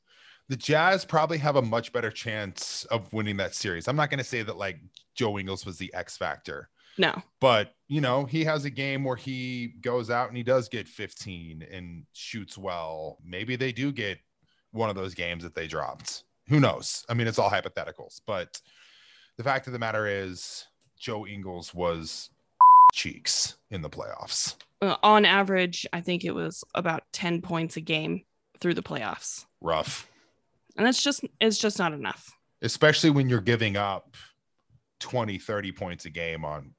the Jazz probably have a much better chance of winning that series. I'm not going to say that like Joe Ingles was the X factor.
No.
But, you know, he has a game where he goes out and he does get 15 and shoots well. Maybe they do get one of those games that they dropped. Who knows? I mean, it's all hypotheticals, but the fact of the matter is Joe Ingles was cheeks in the playoffs.
Uh, on average, I think it was about 10 points a game through the playoffs.
Rough.
And that's just it's just not enough.
Especially when you're giving up 20, 30 points a game on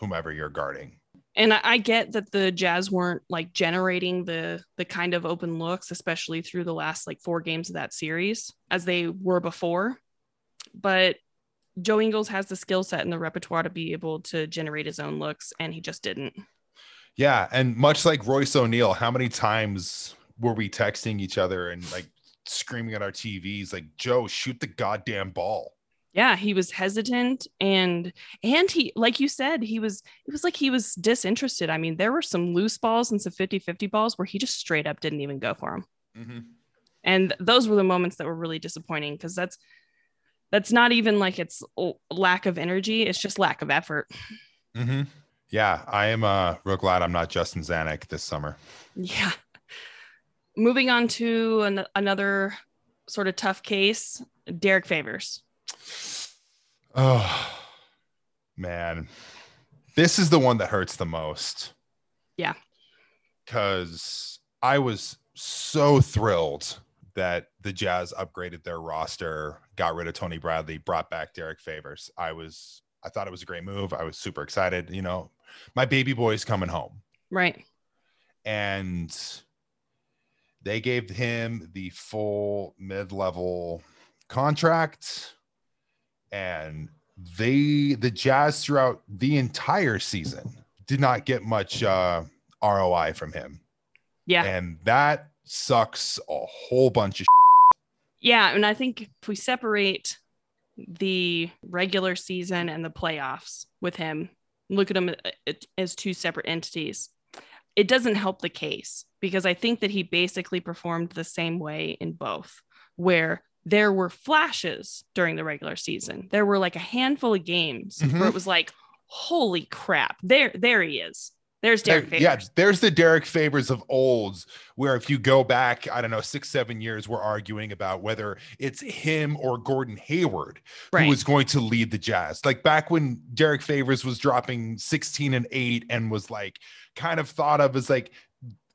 whomever you're guarding.
And I, I get that the Jazz weren't like generating the the kind of open looks, especially through the last like four games of that series, as they were before. But Joe Ingles has the skill set and the repertoire to be able to generate his own looks, and he just didn't.
Yeah, and much like Royce O'Neale, how many times were we texting each other and like screaming at our TVs, like Joe, shoot the goddamn ball?
Yeah, he was hesitant and and he like you said, he was it was like he was disinterested. I mean, there were some loose balls and some 50-50 balls where he just straight up didn't even go for them.
Mm-hmm.
And those were the moments that were really disappointing because that's that's not even like it's lack of energy it's just lack of effort.
Mm-hmm. yeah i am uh real glad i'm not justin zanik this summer.
Yeah. Moving on to an- another sort of tough case derek favors.
Oh man. This is the one that hurts the most.
Yeah.
Because i was so thrilled that the Jazz upgraded their roster, got rid of Tony Bradley, brought back Derek Favors. I was I thought it was a great move. I was super excited. You know, my baby boy's coming home.
Right.
And they gave him the full mid-level contract and they the Jazz throughout the entire season did not get much uh ROI from him.
Yeah.
And that sucks a whole bunch of.
Yeah, and I think if we separate the regular season and the playoffs with him, look at them uh, as two separate entities. It doesn't help the case because I think that he basically performed the same way in both, where there were flashes during the regular season. There were like a handful of games mm-hmm. where it was like, holy crap, there, there he is. There's Derek
There-
Favors.
yeah, there's the Derek Favors of olds, where if you go back, I don't know, six, seven years, we're arguing about whether it's him or Gordon Hayward
right.
who was going to lead the Jazz. Like back when Derek Favors was dropping 16 and 8 and was like kind of thought of as like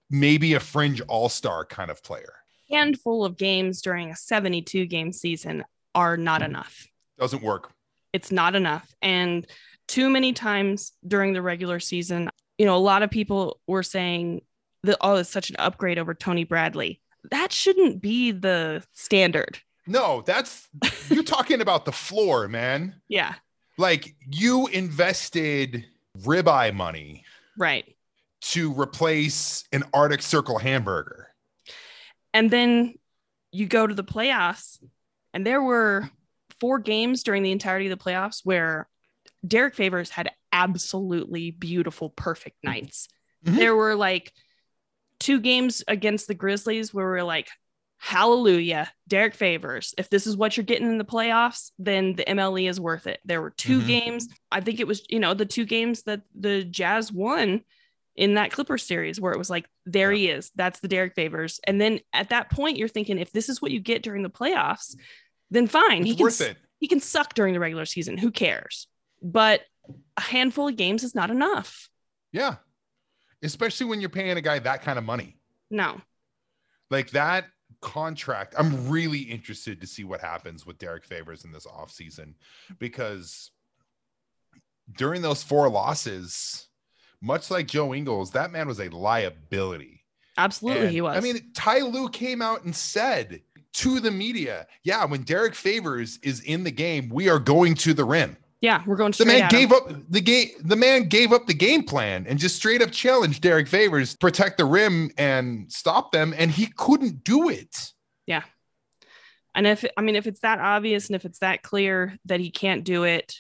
maybe a fringe all-star kind of player.
handful of games during a 72 game season are not mm-hmm. enough.
Doesn't work.
It's not enough. And too many times during the regular season, you know, a lot of people were saying that, oh, it's such an upgrade over Tony Bradley. That shouldn't be the standard.
No, that's you're talking about the floor, man.
Yeah.
Like you invested ribeye money
Right.
to replace an Arctic Circle hamburger.
And then you go to the playoffs, and there were four games during the entirety of the playoffs where Derek Favors had absolutely beautiful, perfect nights.
Mhm.
There were like two games against the Grizzlies where we're like, hallelujah, Derek Favors. If this is what you're getting in the playoffs, then the MLE is worth it. There were 2
Mhm.
games. I think it was, you know, the two games that the Jazz won in that Clipper series where it was like, there he is. That's the Derek Favors. And then at that point, you're thinking, if this is what you get during the playoffs, then fine. he can he can suck during the regular season. Who cares? But a handful of games is not enough.
Yeah. Especially when you're paying a guy that kind of money.
No.
Like that contract. I'm really interested to see what happens with Derek Favors in this offseason because during those four losses, much like Joe Ingles, that man was a liability.
Absolutely,
And,
he was.
I mean, Ty Lue came out and said to the media, yeah, when Derek Favors is in the game, we are going to the rim.
Yeah, we're going
to
The
man
at him.
gave up the game. The man gave up the game plan and just straight up challenged Derek Favors to protect the rim and stop them, and he couldn't do it.
Yeah, and if I mean, if it's that obvious and if it's that clear that he can't do it,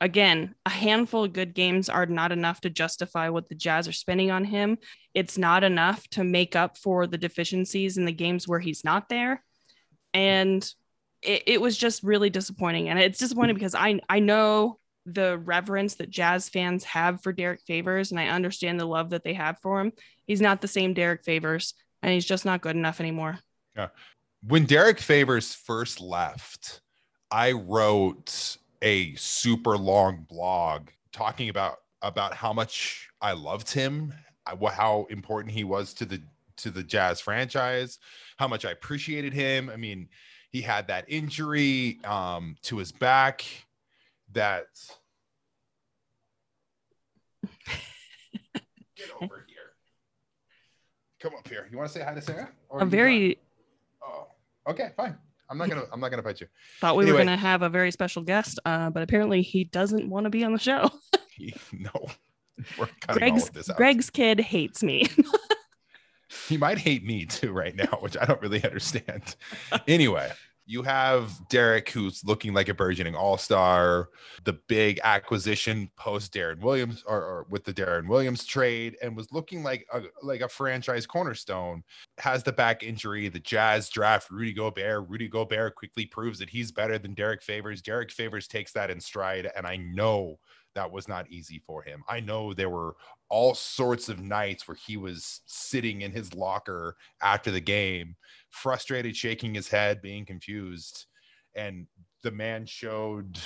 again, a handful of good games are not enough to justify what the Jazz are spending on him. It's not enough to make up for the deficiencies in the games where he's not there. And it, it was just really disappointing. And it's disappointing because I I know the reverence that Jazz fans have for Derek Favors, and I understand the love that they have for him. He's not the same Derek Favors, and he's just not good enough anymore. Yeah.
When Derek Favors first left, I wrote a super long blog talking about about how much I loved him, uh, how important he was to the to the Jazz franchise, how much I appreciated him. I mean, he had that injury um, to his back that. Get over here. Come up here. You want to say hi to Sarah? Or
A
you
very
not? Oh, okay, fine. I'm not gonna. I'm not gonna fight you.
thought we were going to have a very special guest, uh, but apparently he doesn't want to be on the show.
He- no, we're cutting all of this out.
Greg's kid hates me.
He might hate me too right now, which I don't really understand. anyway, you have Derek, who's looking like a burgeoning all star, the big acquisition post Deron Williams or, or with the Deron Williams trade, and was looking like a, like a franchise cornerstone. Has the back injury. The Jazz draft Rudy Gobert. Rudy Gobert quickly proves that he's better than Derek Favors. Derek Favors takes that in stride, and I know that was not easy for him. I know there were all sorts of nights where he was sitting in his locker after the game, frustrated, shaking his head, being confused. And the man showed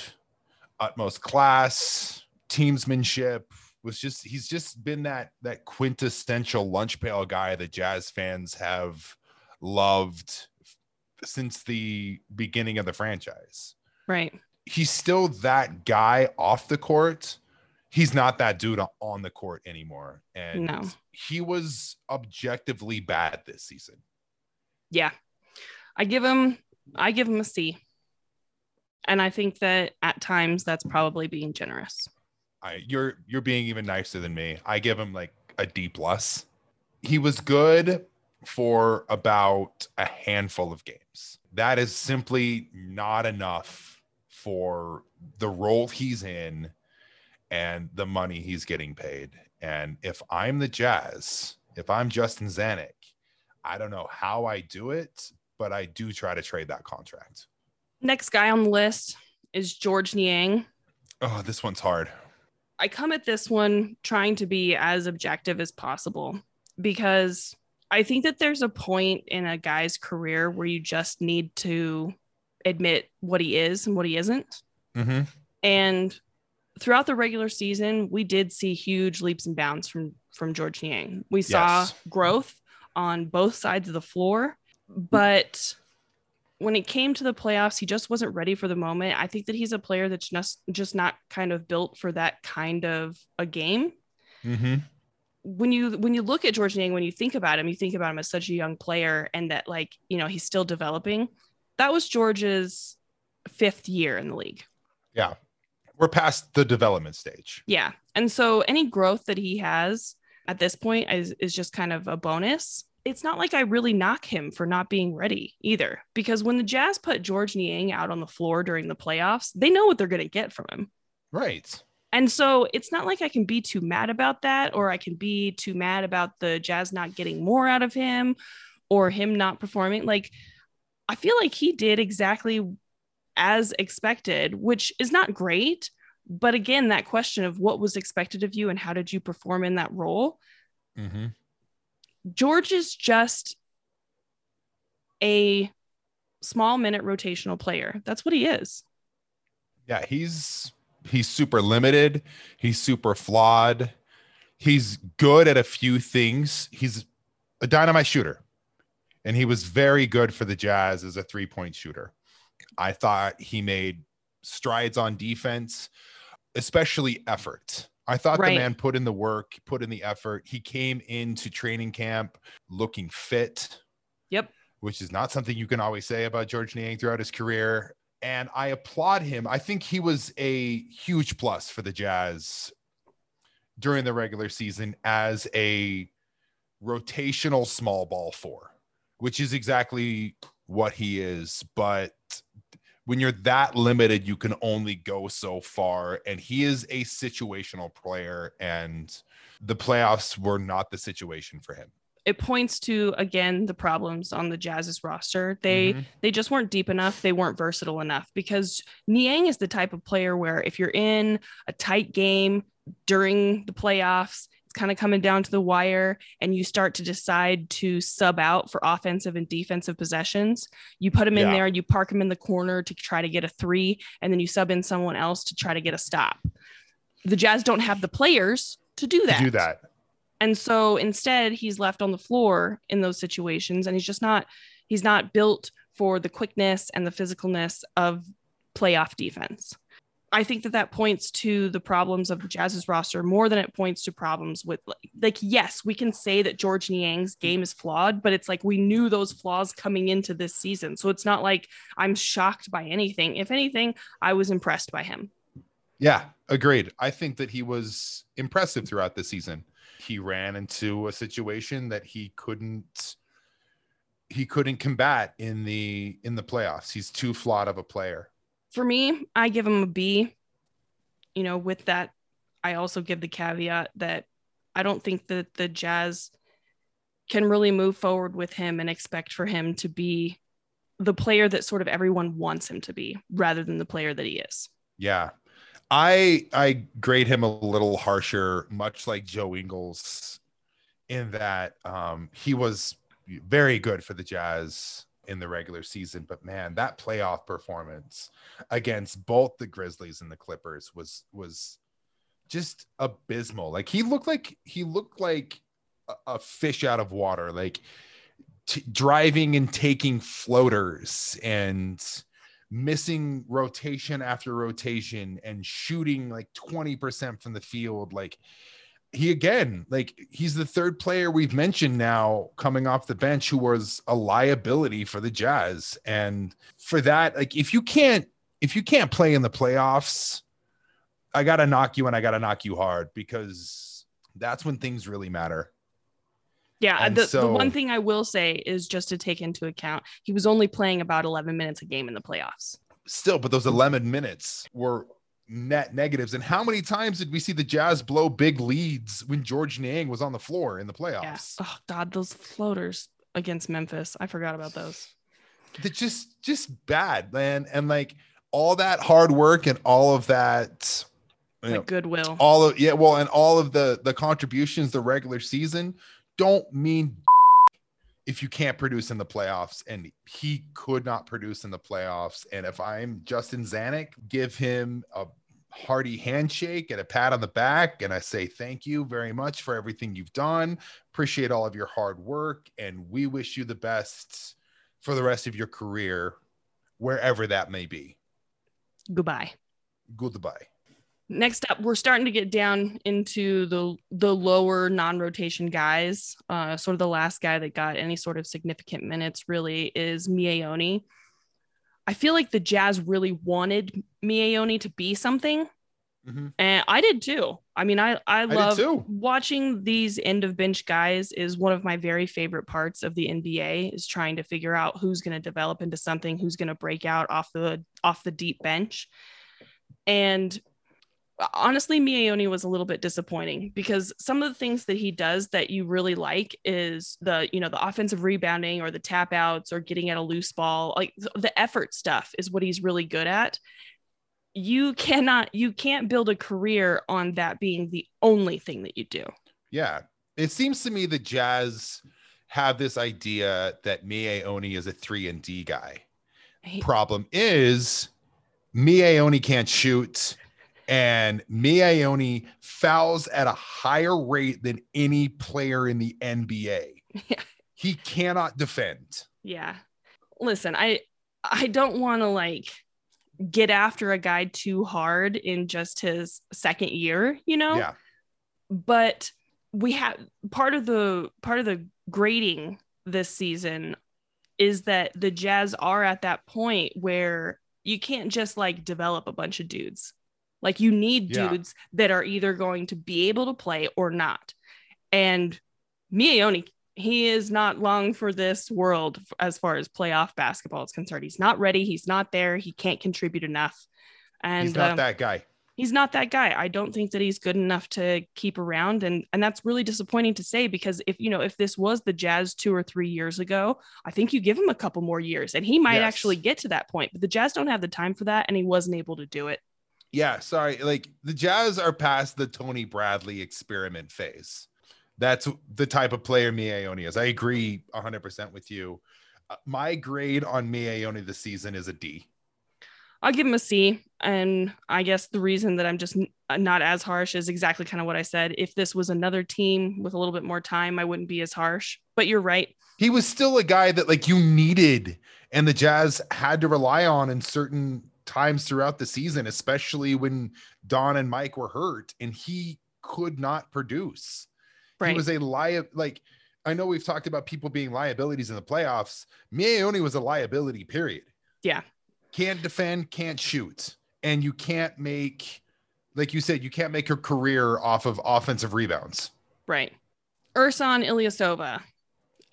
utmost class, teamsmanship. Was just he's just been that that quintessential lunch pail guy that jazz fans have loved since the beginning of the franchise
right.
He's still that guy off the court. He's not that dude on the court anymore. And
No.
he was objectively bad this season.
Yeah. I give him I give him a C. And I think that at times that's probably being generous.
I, you're you're being even nicer than me. I give him like a D plus. He was good for about a handful of games. That is simply not enough for the role he's in and the money he's getting paid. And if I'm the Jazz, if I'm Justin Zanik, I don't know how I do it, but I do try to trade that contract.
Next guy on the list is George Niang.
Oh, this one's hard.
I come at this one trying to be as objective as possible because I think that there's a point in a guy's career where you just need to admit what he is and what he isn't.
Mm-hmm.
And throughout the regular season, we did see huge leaps and bounds from from George Niang. We saw
Yes.
growth on both sides of the floor, but when it came to the playoffs, he just wasn't ready for the moment. I think that he's a player that's just just not kind of built for that kind of a game.
Mm-hmm.
When you when you look at George Niang, when you think about him, you think about him as such a young player and that like, you know, he's still developing. That was George's fifth year in the league.
Yeah. We're past the development stage.
Yeah. And so any growth that he has at this point is, is just kind of a bonus. It's not like I really knock him for not being ready either, because when the Jazz put George Niang out on the floor during the playoffs, they know what they're going to get from him.
Right.
And so it's not like I can be too mad about that, or I can be too mad about the Jazz not getting more out of him or him not performing. Like, I feel like he did exactly as expected, which is not great. But again, that question of what was expected of you and how did you perform in that role,
Mm-hmm.
George is just a small minute rotational player. That's what he is.
Yeah, he's he's super limited. He's super flawed. He's good at a few things. He's a dynamite shooter. And he was very good for the Jazz as a three-point shooter. I thought he made strides on defense, especially effort. I thought
Right.
the man put in the work, put in the effort. He came into training camp looking fit.
Yep.
Which is not something you can always say about George Niang throughout his career. And I applaud him. I think he was a huge plus for the Jazz during the regular season as a rotational small ball four, which is exactly what he is. But when you're that limited, you can only go so far. And he is a situational player, and the playoffs were not the situation for him.
It points to again the problems on the Jazz's roster. They
Mhm.
they just weren't deep enough. They weren't versatile enough because Niang is the type of player where if you're in a tight game during the playoffs, it's kind of coming down to the wire, and you start to decide to sub out for offensive and defensive possessions. You put them in
Yeah.
there, you park them in the corner to try to get a three, and then you sub in someone else to try to get a stop. The Jazz don't have the players to do
to
that.
do that.
And so instead, he's left on the floor in those situations, and he's just not he's not built for the quickness and the physicalness of playoff defense. I think that that points to the problems of the Jazz's roster more than it points to problems with like, like yes, we can say that George Niang's game is flawed, but it's like we knew those flaws coming into this season. So it's not like I'm shocked by anything. If anything, I was impressed by him.
Yeah, agreed. I think that he was impressive throughout the season. He ran into a situation that he couldn't he couldn't combat in the in the playoffs. He's too flawed of a player.
For me, I give him a B. You know, with that, I also give the caveat that I don't think that the Jazz can really move forward with him and expect for him to be the player that sort of everyone wants him to be rather than the player that he is.
Yeah. I I grade him a little harsher, much like Joe Ingles, in that um, he was very good for the Jazz in the regular season, but man, that playoff performance against both the Grizzlies and the Clippers was was just abysmal. Like he looked like he looked like a, fish out of water, like t- driving and taking floaters and missing rotation after rotation and shooting like 20% from the field like he again like he's the third player we've mentioned now coming off the bench who was a liability for the jazz and for that like if you can't if you can't play in the playoffs i gotta knock you and i gotta knock you hard because that's when things really matter
Yeah, the, the one thing I will say is just to take into account, he was only playing about 11 minutes a game in the playoffs.
still, but those 11 minutes were net negatives. And how many times did we see the Jazz blow big leads when George Niang was on the floor in the
Yeah.
playoffs?
Oh God, those floaters against Memphis. I forgot about those.
They're just just bad, man. And like all that hard work and all of that you know,
goodwill.
all of yeah, well, and all of the the contributions the regular season don't mean if you can't produce in the playoffs and he could not produce in the playoffs and if i'm justin zanik give him a hearty handshake and a pat on the back and i say thank you very much for everything you've done appreciate all of your hard work and we wish you the best for the rest of your career wherever that may be
Goodbye.
goodbye
Next up, we're starting to get down into the the lower non-rotation guys. Uh, sort of the last guy that got any sort of significant minutes really is Miye Oni. I feel like the Jazz really wanted Miye Oni to be something,
Mhm.
and I did too. I mean, I I love
too.
watching these end of bench guys is one of my very favorite parts of the NBA is trying to figure out who's going to develop into something, who's going to break out off the off the deep bench. And honestly, Miye Oni was a little bit disappointing because some of the things that he does that you really like is the, you know, the offensive rebounding or the tap outs or getting at a loose ball. Like the effort stuff is what he's really good at. You cannot, you can't build a career on that being the only thing that you do.
Yeah. It seems to me the Jazz have this idea that Miye Oni is a three and D guy. Problem is Miye Oni can't shoot and Miye Oni fouls at a higher rate than any player in the NBA.
Yeah.
He cannot defend.
Yeah. Listen, I I don't want to like get after a guy too hard in just his second year, you know?
Yeah.
But we have part of the part of the grading this season is that the Jazz are at that point where you can't just like develop a bunch of dudes. Like you need
Yeah.
dudes that are either going to be able to play or not. And Miye Oni, he is not long for this world as far as playoff basketball is concerned. He's not ready. He's not there. He can't contribute enough. And
He's not
um,
that guy.
he's not that guy. I don't think that he's good enough to keep around and and that's really disappointing to say because if you know if this was the Jazz 2 or 3 years ago, I think you give him a couple more years and he might
Yes.
actually get to that point. But the Jazz don't have the time for that and he wasn't able to do it.
Yeah, sorry. Like the Jazz are past the Tony Bradley experiment phase. That's the type of player Miye Oni is. I agree 100% with you. Uh, my grade on Miye Oni this season is a D.
I'll give him a C. And I guess the reason that I'm just n- uh, not as harsh is exactly kind of what I said. If this was another team with a little bit more time, I wouldn't be as harsh. But you're right.
He was still a guy that like you needed and the Jazz had to rely on in certain times throughout the season, especially when Don and Mike were hurt and he could not produce.
Right.
He was a lia like I know we've talked about people being liabilities in the playoffs. Miye Oni was a liability, period.
Yeah.
Can't defend, can't shoot. And you can't make, like you said, you can't make your career off of offensive rebounds.
Right. Ersan Ilyasova.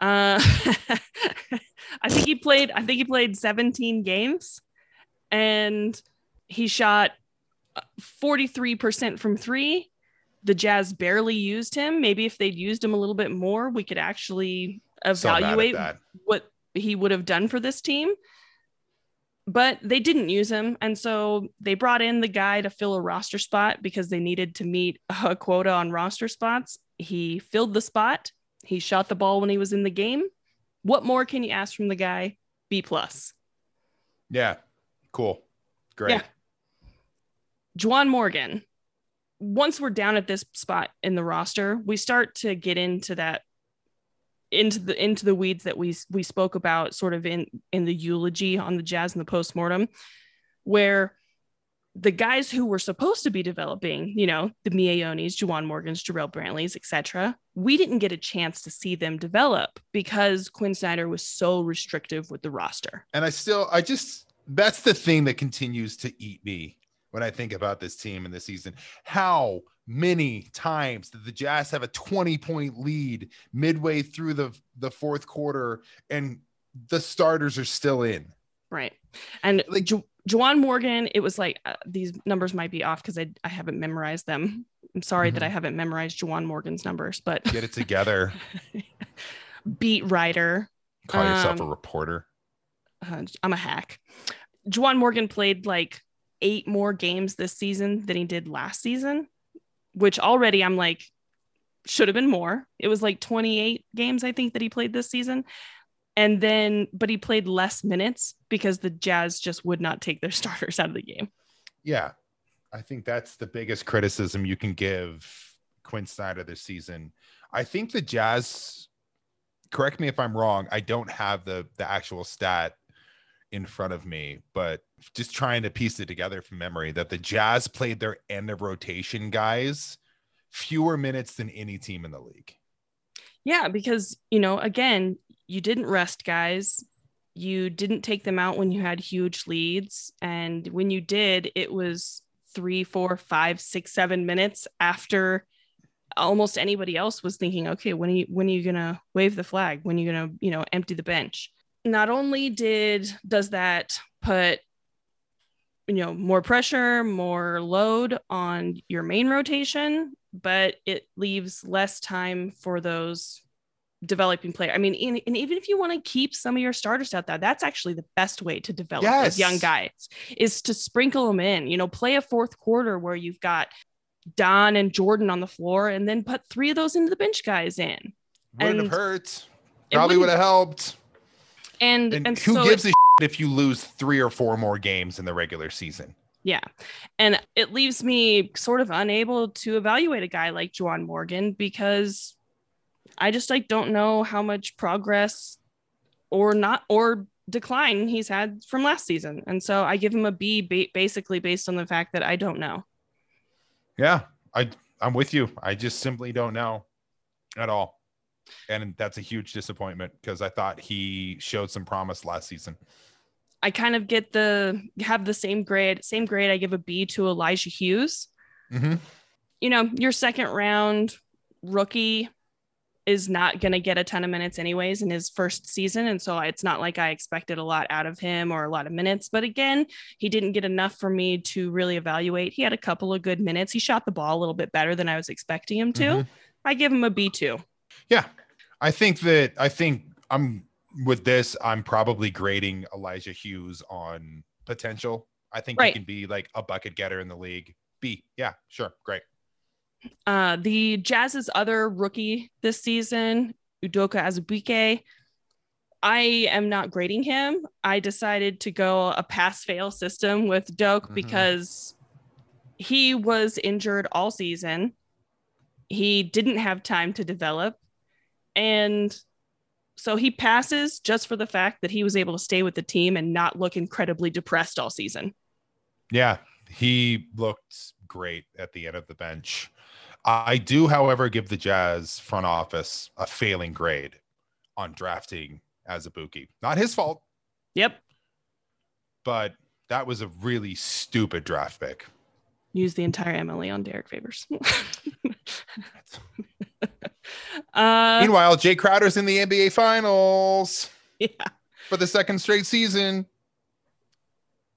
Uh, I think he played. I think he played 17 games, and he shot uh, 43% from three. The Jazz barely used him. Maybe if they'd used him a little bit more, we could actually
So
evaluate
that.
what he would have done for this team. But they didn't use him. And so they brought in the guy to fill a roster spot because they needed to meet a quota on roster spots. He filled the spot. He shot the ball when he was in the game. What more can you ask from the guy? B plus.
Yeah. Cool. Great.
Yeah. Juwan Morgan. Once we're down at this spot in the roster, we start to get into that into the into the weeds that we we spoke about sort of in in the eulogy on the Jazz and the postmortem, where the guys who were supposed to be developing, you know, the Miye Onis, Juwan Morgans, Jarrell Brantleys, etc., we didn't get a chance to see them develop because Quin Snyder was so restrictive with the roster.
And I still, I just, that's the thing that continues to eat me when I think about this team in this season. How many times did the Jazz have a 20 point lead midway through the, the fourth quarter and the starters are still in?
Right. And
Like-
Ju- Juwan Morgan, it was like uh, these numbers might be off because I, I haven't memorized them. I'm sorry that
Mhm.
I haven't memorized Juwan Morgan's numbers, but
Get it together.
beat writer.
Call yourself a
Um,
reporter.
Uh, I'm a hack. Juwan Morgan played like eight more games this season than he did last season, which already I'm like, should have been more. It was like 28 games, I think, that he played this season. And then, but he played less minutes because the Jazz just would not take their starters out of the game.
Yeah. I think that's the biggest criticism you can give Quin Snyder this season. I think the Jazz, correct me if I'm wrong, I don't have the the actual stat in front of me, but just trying to piece it together from memory that the Jazz played their end of rotation guys fewer minutes than any team in the league.
Yeah, because, you know, again, you didn't rest guys. You didn't take them out when you had huge leads. And when you did, it was three, four, five, six, seven minutes after almost anybody else was thinking, okay, when are you when are you gonna wave the flag? When are you gonna, you know, empty the bench? Not only did does that put you know more pressure, more load on your main rotation, but it leaves less time for those developing player. I mean, in, and even if you want to keep some of your starters out there, that's actually the best way to develop yes. those young guys is to sprinkle them in. You know, play a fourth quarter where you've got Don and Jordan on the floor, and then put three of those into the bench guys in.
Wouldn't and have hurt. Probably would have helped.
And and, and
who
so
gives a if you lose three or four more games in the regular season?
Yeah. And it leaves me sort of unable to evaluate a guy like Juwan Morgan because I just like don't know how much progress or not or decline he's had from last season. And so I give him a B ba- basically based on the fact that I don't know.
Yeah, I I'm with you. I just simply don't know at all. And that's a huge disappointment because I thought he showed some promise last season.
I kind of get the have the same grade, same grade. I give a B to Elijah Hughes. Mm-hmm. You know, your second round rookie is not going to get a ton of minutes anyways in his first season and so it's not like i expected a lot out of him or a lot of minutes but again he didn't get enough for me to really evaluate he had a couple of good minutes he shot the ball a little bit better than i was expecting him to mm-hmm. i give him a b2
yeah i think that i think i'm with this, I'm probably grading Elijah Hughes on potential. I think right. he can be like a bucket getter in the league. B, yeah, sure, great.
Uh, the Jazz's other rookie this season, Udoka Azubuike, I am not grading him. I decided to go a pass fail system with Doke mm-hmm. because he was injured all season. He didn't have time to develop. And so he passes just for the fact that he was able to stay with the team and not look incredibly depressed all season.
Yeah, he looked great at the end of the bench. I do, however, give the Jazz front office a failing grade on drafting Azubuike. Not his fault.
Yep.
But that was a really stupid draft pick.
Use the entire MLE on Derrick Favors.
Uh, Meanwhile, Jae Crowder's in the NBA Finals.
Yeah.
For the second straight season.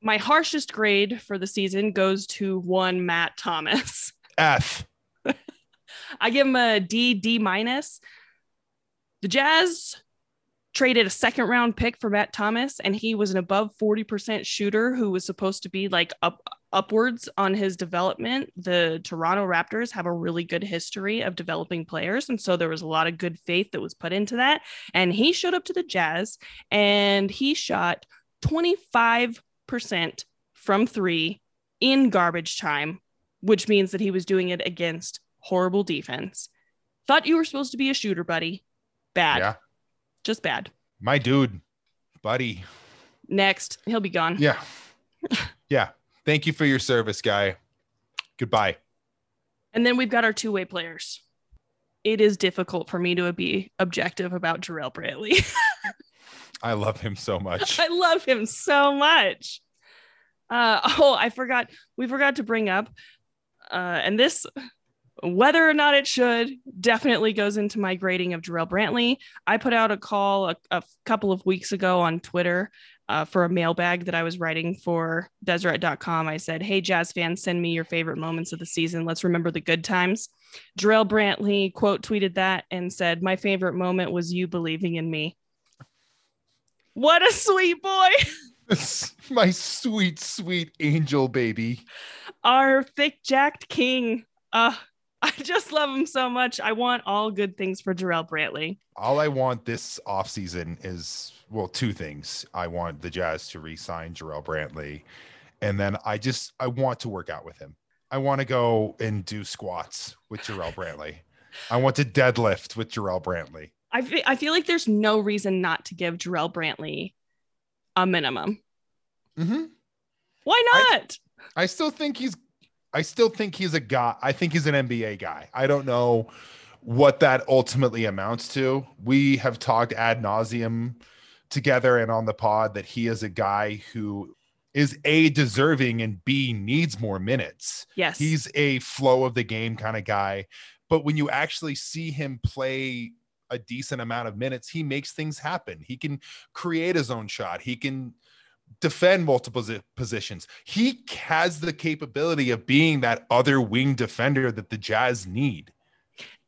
My harshest grade for the season goes to one Matt Thomas.
F.
I give him a D, D minus. The Jazz traded a second round pick for Matt Thomas, and he was an above 40% shooter who was supposed to be like up upwards on his development. The Toronto Raptors have a really good history of developing players. And so there was a lot of good faith that was put into that. And he showed up to the Jazz and he shot 25% from three in garbage time, which means that he was doing it against horrible defense. Thought you were supposed to be a shooter, buddy. Bad. Yeah. Just bad.
My dude, buddy.
Next, he'll be gone.
Yeah. yeah. Thank you for your service, guy. Goodbye.
And then we've got our two way players. It is difficult for me to be objective about Jarrell Brantley.
I love him so much.
I love him so much. Uh, oh, I forgot. We forgot to bring up, uh, and this whether or not it should definitely goes into my grading of Jarrell Brantley. I put out a call a, a couple of weeks ago on Twitter uh, for a mailbag that I was writing for Deseret.com. I said, Hey, Jazz fans, send me your favorite moments of the season. Let's remember the good times. Jarrell Brantley quote tweeted that and said, My favorite moment was you believing in me. What a sweet boy.
My sweet, sweet angel baby.
Our thick jacked king. Uh, I just love him so much. I want all good things for Jarrell Brantley.
All I want this offseason is well, two things. I want the Jazz to re-sign Jarrell Brantley. And then I just I want to work out with him. I want to go and do squats with Jarrell Brantley. I want to deadlift with Jarrell Brantley.
I fe- I feel like there's no reason not to give Jarrell Brantley a minimum.
Mm-hmm.
Why not?
I still think he's I still think he's a guy. I think he's an NBA guy. I don't know what that ultimately amounts to. We have talked ad nauseum together and on the pod that he is a guy who is a deserving and b needs more minutes.
yes.
He's a flow of the game kind of guy, but when you actually see him play a decent amount of minutes, he makes things happen. He can create his own shot. He can defend multiple positions. He has the capability of being that other wing defender that the Jazz need.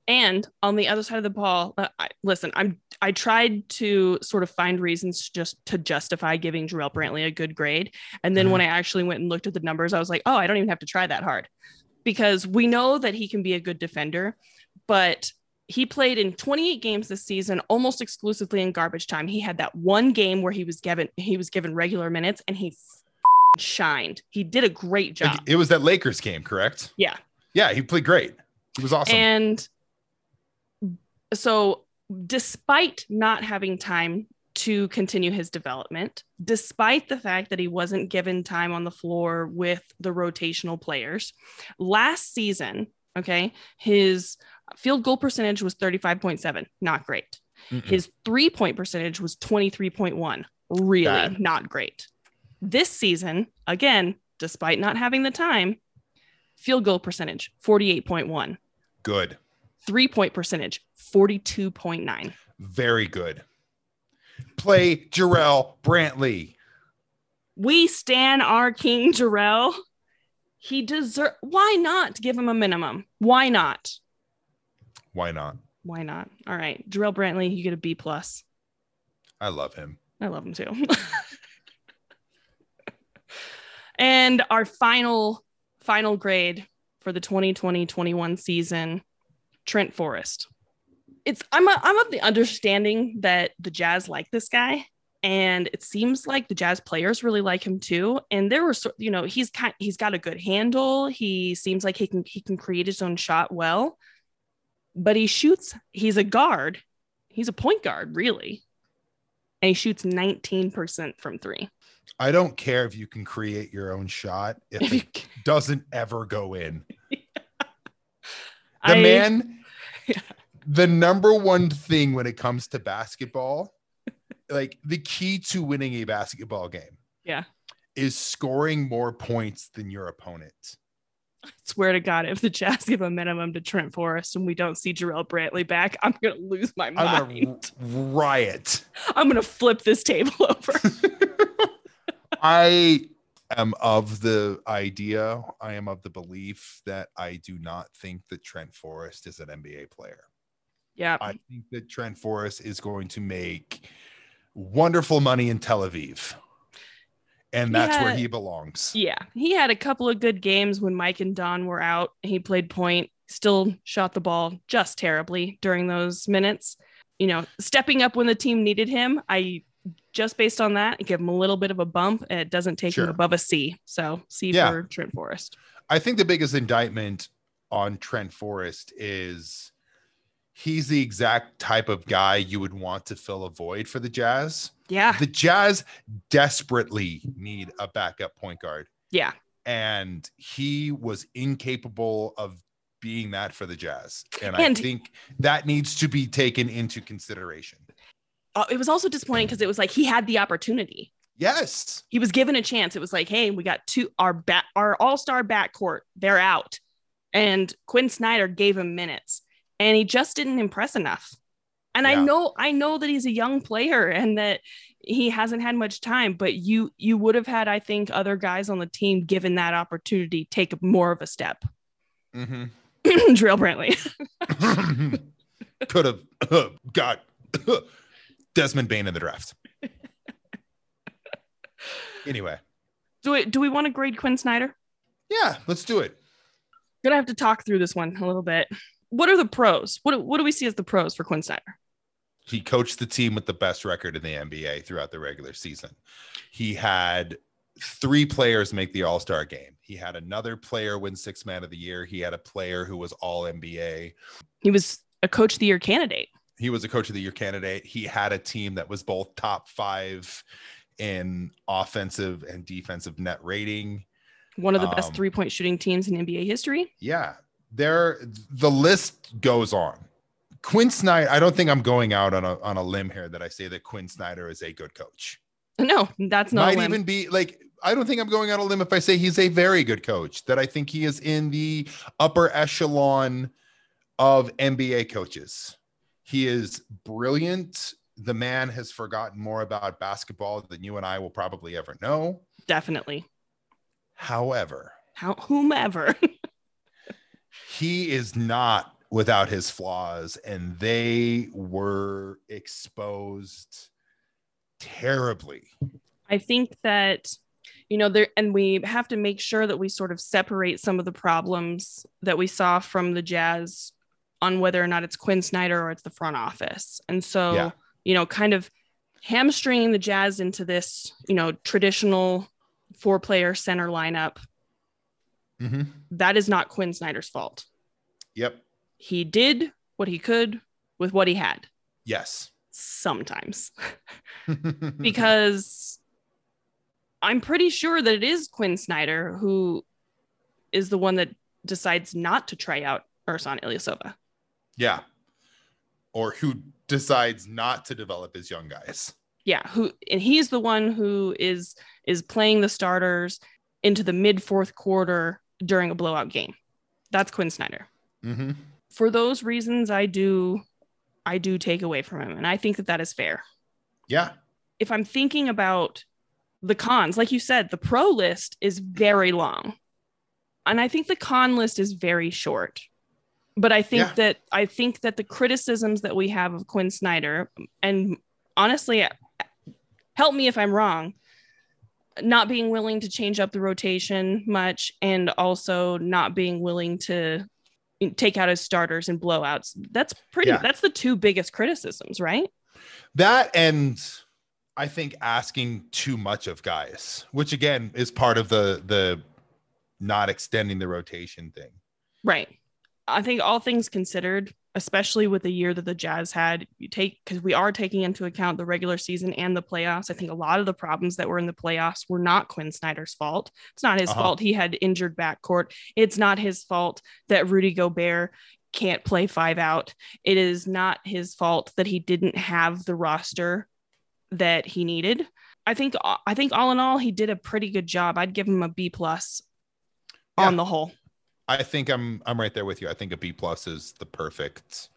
And on the other side of the ball, uh, I, listen, I'm I tried to sort of find reasons just to justify giving Jarrell Brantley a good grade, and then
Mhm.
when I actually went and looked at the numbers, I was like, oh, I don't even have to try that hard, because we know that he can be a good defender, but he played in 28 games this season, almost exclusively in garbage time. He had that one game where he was given he was given regular minutes, and he shined. He did a great job.
It was that Lakers game, correct?
Yeah.
Yeah, he played great. He was awesome.
And so, despite not having time to continue his development, despite the fact that he wasn't given time on the floor with the rotational players, last season, okay, his field goal percentage was 35.7, not great.
Mm-mm.
His three point percentage was 23.1, really
Bad.
not great. This season, again, despite not having the time, field goal percentage 48.1
good.
three point percentage 42.9
Very good. Play Jarrell Brantley.
we stand our king Jarrell. He deserve why not give him a minimum? Why not?
Why not?
Why not? All right. Jarrell Brantley, you get a B plus.
I love him.
I love him too. and our final final grade for the 2020-21 season, Trent Forrest. It's I'm a, I'm of the understanding that the Jazz like this guy and it seems like the Jazz players really like him too and there were you know he's kind he's got a good handle. He seems like he can he can create his own shot well. But he shoots he's a guard. He's a point guard really and he shoots 19% from three.
I don't care if you can create your own shot if it doesn't ever go in. The
I-
man, the number one thing when it comes to basketball, like the key to winning a basketball game,
Yeah.
is scoring more points than your opponent.
swear to God, if the Jazz give a minimum to Trent Forrest and we don't see Jarrell Brantley back, I'm gonna lose my
I'm
mind.
gonna riot.
I'm gonna flip this table over.
I am of the idea, I am of the belief that I do not think that Trent Forrest is an NBA player.
yeah,
I think that Trent Forrest is going to make wonderful money in Tel Aviv. And that's where he belongs.
yeah. He had a couple of good games when Mike and Don were out. He played point, still shot the ball just terribly during those minutes. You know, stepping up when the team needed him. I just based on that, give him a little bit of a bump. It doesn't take
Sure.
him above a C. So C
Yeah.
for Trent Forrest.
I think the biggest indictment on Trent Forrest is he's the exact type of guy you would want to fill a void for the Jazz.
Yeah.
The Jazz desperately need a backup point guard.
Yeah.
And he was incapable of being that for the Jazz. And,
And-
I think that needs to be taken into consideration.
Uh, it was also disappointing because it was like he had the opportunity.
Yes.
he was given a chance. It was like, hey, we got two our bat our all-star backcourt, they're out. And Quin Snyder gave him minutes and he just didn't impress enough. And I know, I know that he's a young player and that he hasn't had much time, but you you would have had, I think, other guys on the team given that opportunity take more of a step.
hmm
Jarrell Brantley.
Could have got Desmond Bane in the draft. Anyway,
Do we do we want to grade Quin Snyder?
Yeah, let's do it.
Gonna have to talk through this one a little bit. What are the pros? What what do we see as the pros for Quin Snyder?
He coached the team with the best record in the NBA throughout the regular season. He had three players make the All Star game. He had another player win Six Man of the Year. He had a player who was All NBA.
He was a Coach of the Year candidate.
He was a Coach of the Year candidate. He had a team that was both top five in offensive and defensive net rating.
One of the best
Um,
three point shooting teams in NBA history.
Yeah, there. The list goes on. Quin Snyder. I don't think I'm going out on a on a limb here that I say that Quin Snyder is a good coach.
No, that's not
Might even be like I don't think I'm going out on a limb if I say he's a very good coach. That I think he is in the upper echelon of NBA coaches. He is brilliant. The man has forgotten more about basketball than you and I will probably ever know.
Definitely.
However,
How whomever.
he is not without his flaws and they were exposed terribly
I think that you know there and we have to make sure that we sort of separate some of the problems that we saw from the Jazz on whether or not it's Quin Snyder or it's the front office. And so,
Yeah.
you know, kind of hamstringing the Jazz into this, you know, traditional four player center lineup,
Mhm.
that is not Quin Snyder's fault.
yep
He did what he could with what he had
yes
sometimes. because I'm pretty sure that it is Quin Snyder who is the one that decides not to try out Ersan Ilyasova.
yeah or who decides not to develop his young guys
Yeah, who and he's the one who is is playing the starters into the mid fourth quarter during a blowout game. That's Quin Snyder.
Mhm.
For those reasons, I do I do take away from him, and I think that that is fair.
yeah
if I'm thinking about the cons, like you said, the pro list is very long. And I think the con list is very short. But I think
Yeah.
that I think that the criticisms that we have of Quin Snyder, and honestly, help me if I'm wrong, not being willing to change up the rotation much and also not being willing to take out his starters and blowouts. That's pretty
Yeah.
that's the two biggest criticisms, right?
that and i think asking too much of guys which again is part of the the not extending the rotation thing
Right. I think all things considered, especially with the year that the Jazz had, you take because we are taking into account the regular season and the playoffs. I think a lot of the problems that were in the playoffs were not Quin Snyder's fault. It's not his
Uh-huh.
fault he had injured backcourt. It's not his fault that Rudy Gobert can't play five out. It is not his fault that he didn't have the roster that he needed. I think I think all in all, he did a pretty good job. I'd give him a B plus on the whole.
I think I'm I'm right there with you. I think a B plus is the perfect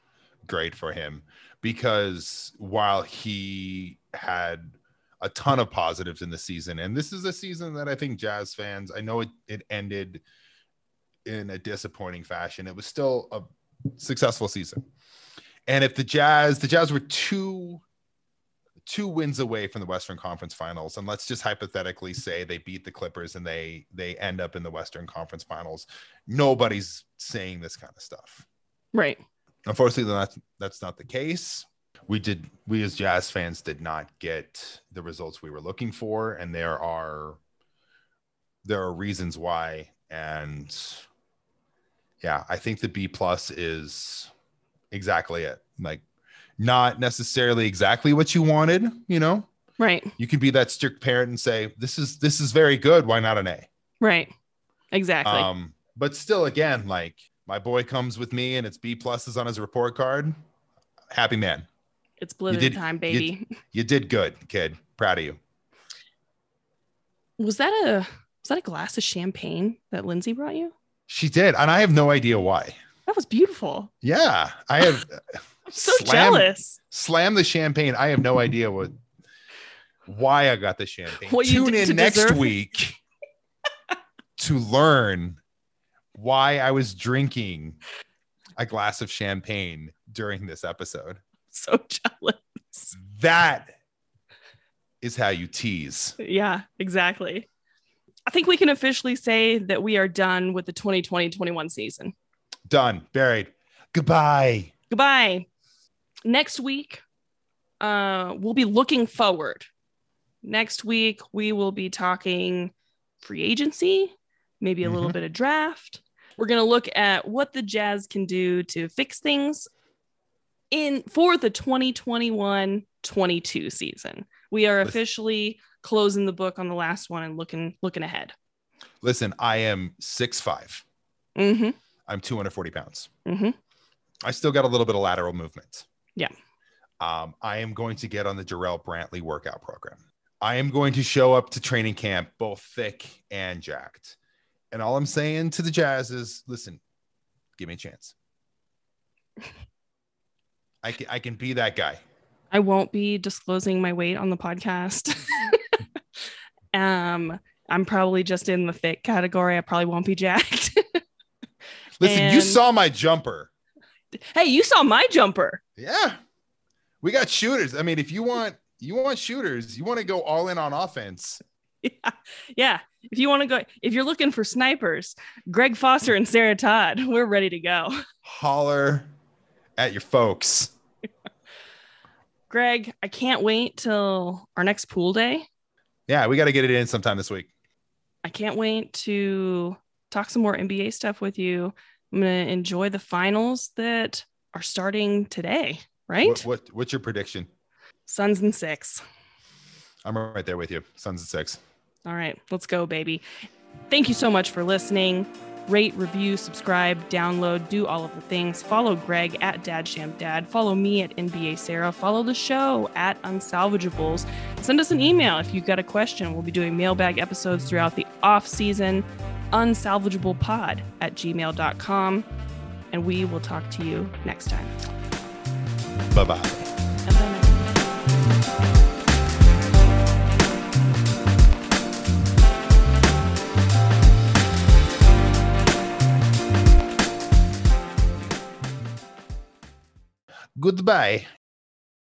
grade for him because while he had a ton of positives in the season, and this is a season that I think Jazz fans, I know it, it ended in a disappointing fashion. It was still a successful season. And if the Jazz, the Jazz were two two wins away from the Western Conference Finals, and let's just hypothetically mm-hmm. say they beat the Clippers and they they end up in the Western Conference Finals. Nobody's saying this kind of stuff.
Right.
Unfortunately, that's that's not the case. We did we as Jazz fans did not get the results we were looking for, and there are there are reasons why. And yeah, I think the B plus is exactly it. Like not necessarily exactly what you wanted, you know.
Right.
You can be that strict parent and say, This is this is very good. Why not an A?
Right. Exactly.
Um, but still, again, like my boy comes with me and it's B pluses on his report card. Happy man.
it's blizzard
did-
time,
you-
baby.
You did good, kid. Proud of you.
was that a was that a glass of champagne that Lindsay brought you?
She did, and I have no idea why.
That was beautiful.
Yeah, I have
I'm so
Slam-
jealous.
slam the champagne. I have no idea what why I got the champagne.
What
Tune in next
deserve-
week to learn why I was drinking a glass of champagne during this episode.
So jealous.
That is how you tease.
Yeah, exactly. I think we can officially say that we are done with the 2020-21 season.
Done. Buried. Goodbye.
Goodbye. Next week, uh, we'll be looking forward. Next week, we will be talking free agency, maybe a little
Mhm.
bit of draft. We're going to look at what the Jazz can do to fix things in for the 2021-22 season. We are officially closing the book on the last one and looking looking ahead.
Listen, I am 6'5.
Mm-hmm.
I'm 240 pounds.
Mm-hmm.
I still got a little bit of lateral movement.
Yeah.
Um, I am going to get on the Jarrell Brantley workout program. I am going to show up to training camp both thick and jacked. And all I'm saying to the Jazz is listen, give me a chance. I can, I can be that guy.
I won't be disclosing my weight on the podcast. um, I'm probably just in the thick category. I probably won't be jacked.
Listen, you saw my jumper.
Hey, you saw my jumper.
Yeah. We got shooters. I mean, if you want you want shooters, you want to go all in on offense.
Yeah. yeah. If you want to go, if you're looking for snipers, Greg Foster and Sarah Todd, we're ready to go.
Holler at your folks.
Greg, I can't wait till our next pool day.
Yeah, we got to get it in sometime this week.
I can't wait to talk some more NBA stuff with you. I'm going to enjoy the finals that are starting today, right?
What, what what's your prediction?
Suns and six.
I'm right there with you. Suns and six.
All right, let's go, baby. Thank you so much for listening. Rate, review, subscribe, download, do all of the things. Follow Greg at DadShamDad. Follow me at NBA Sarah. Follow the show at Unsalvageables. Send us an email if you've got a question. We'll be doing mailbag episodes throughout the off season. Unsalvageablepod at gmail.com. And we will talk to you next time.
Bye bye. Goodbye.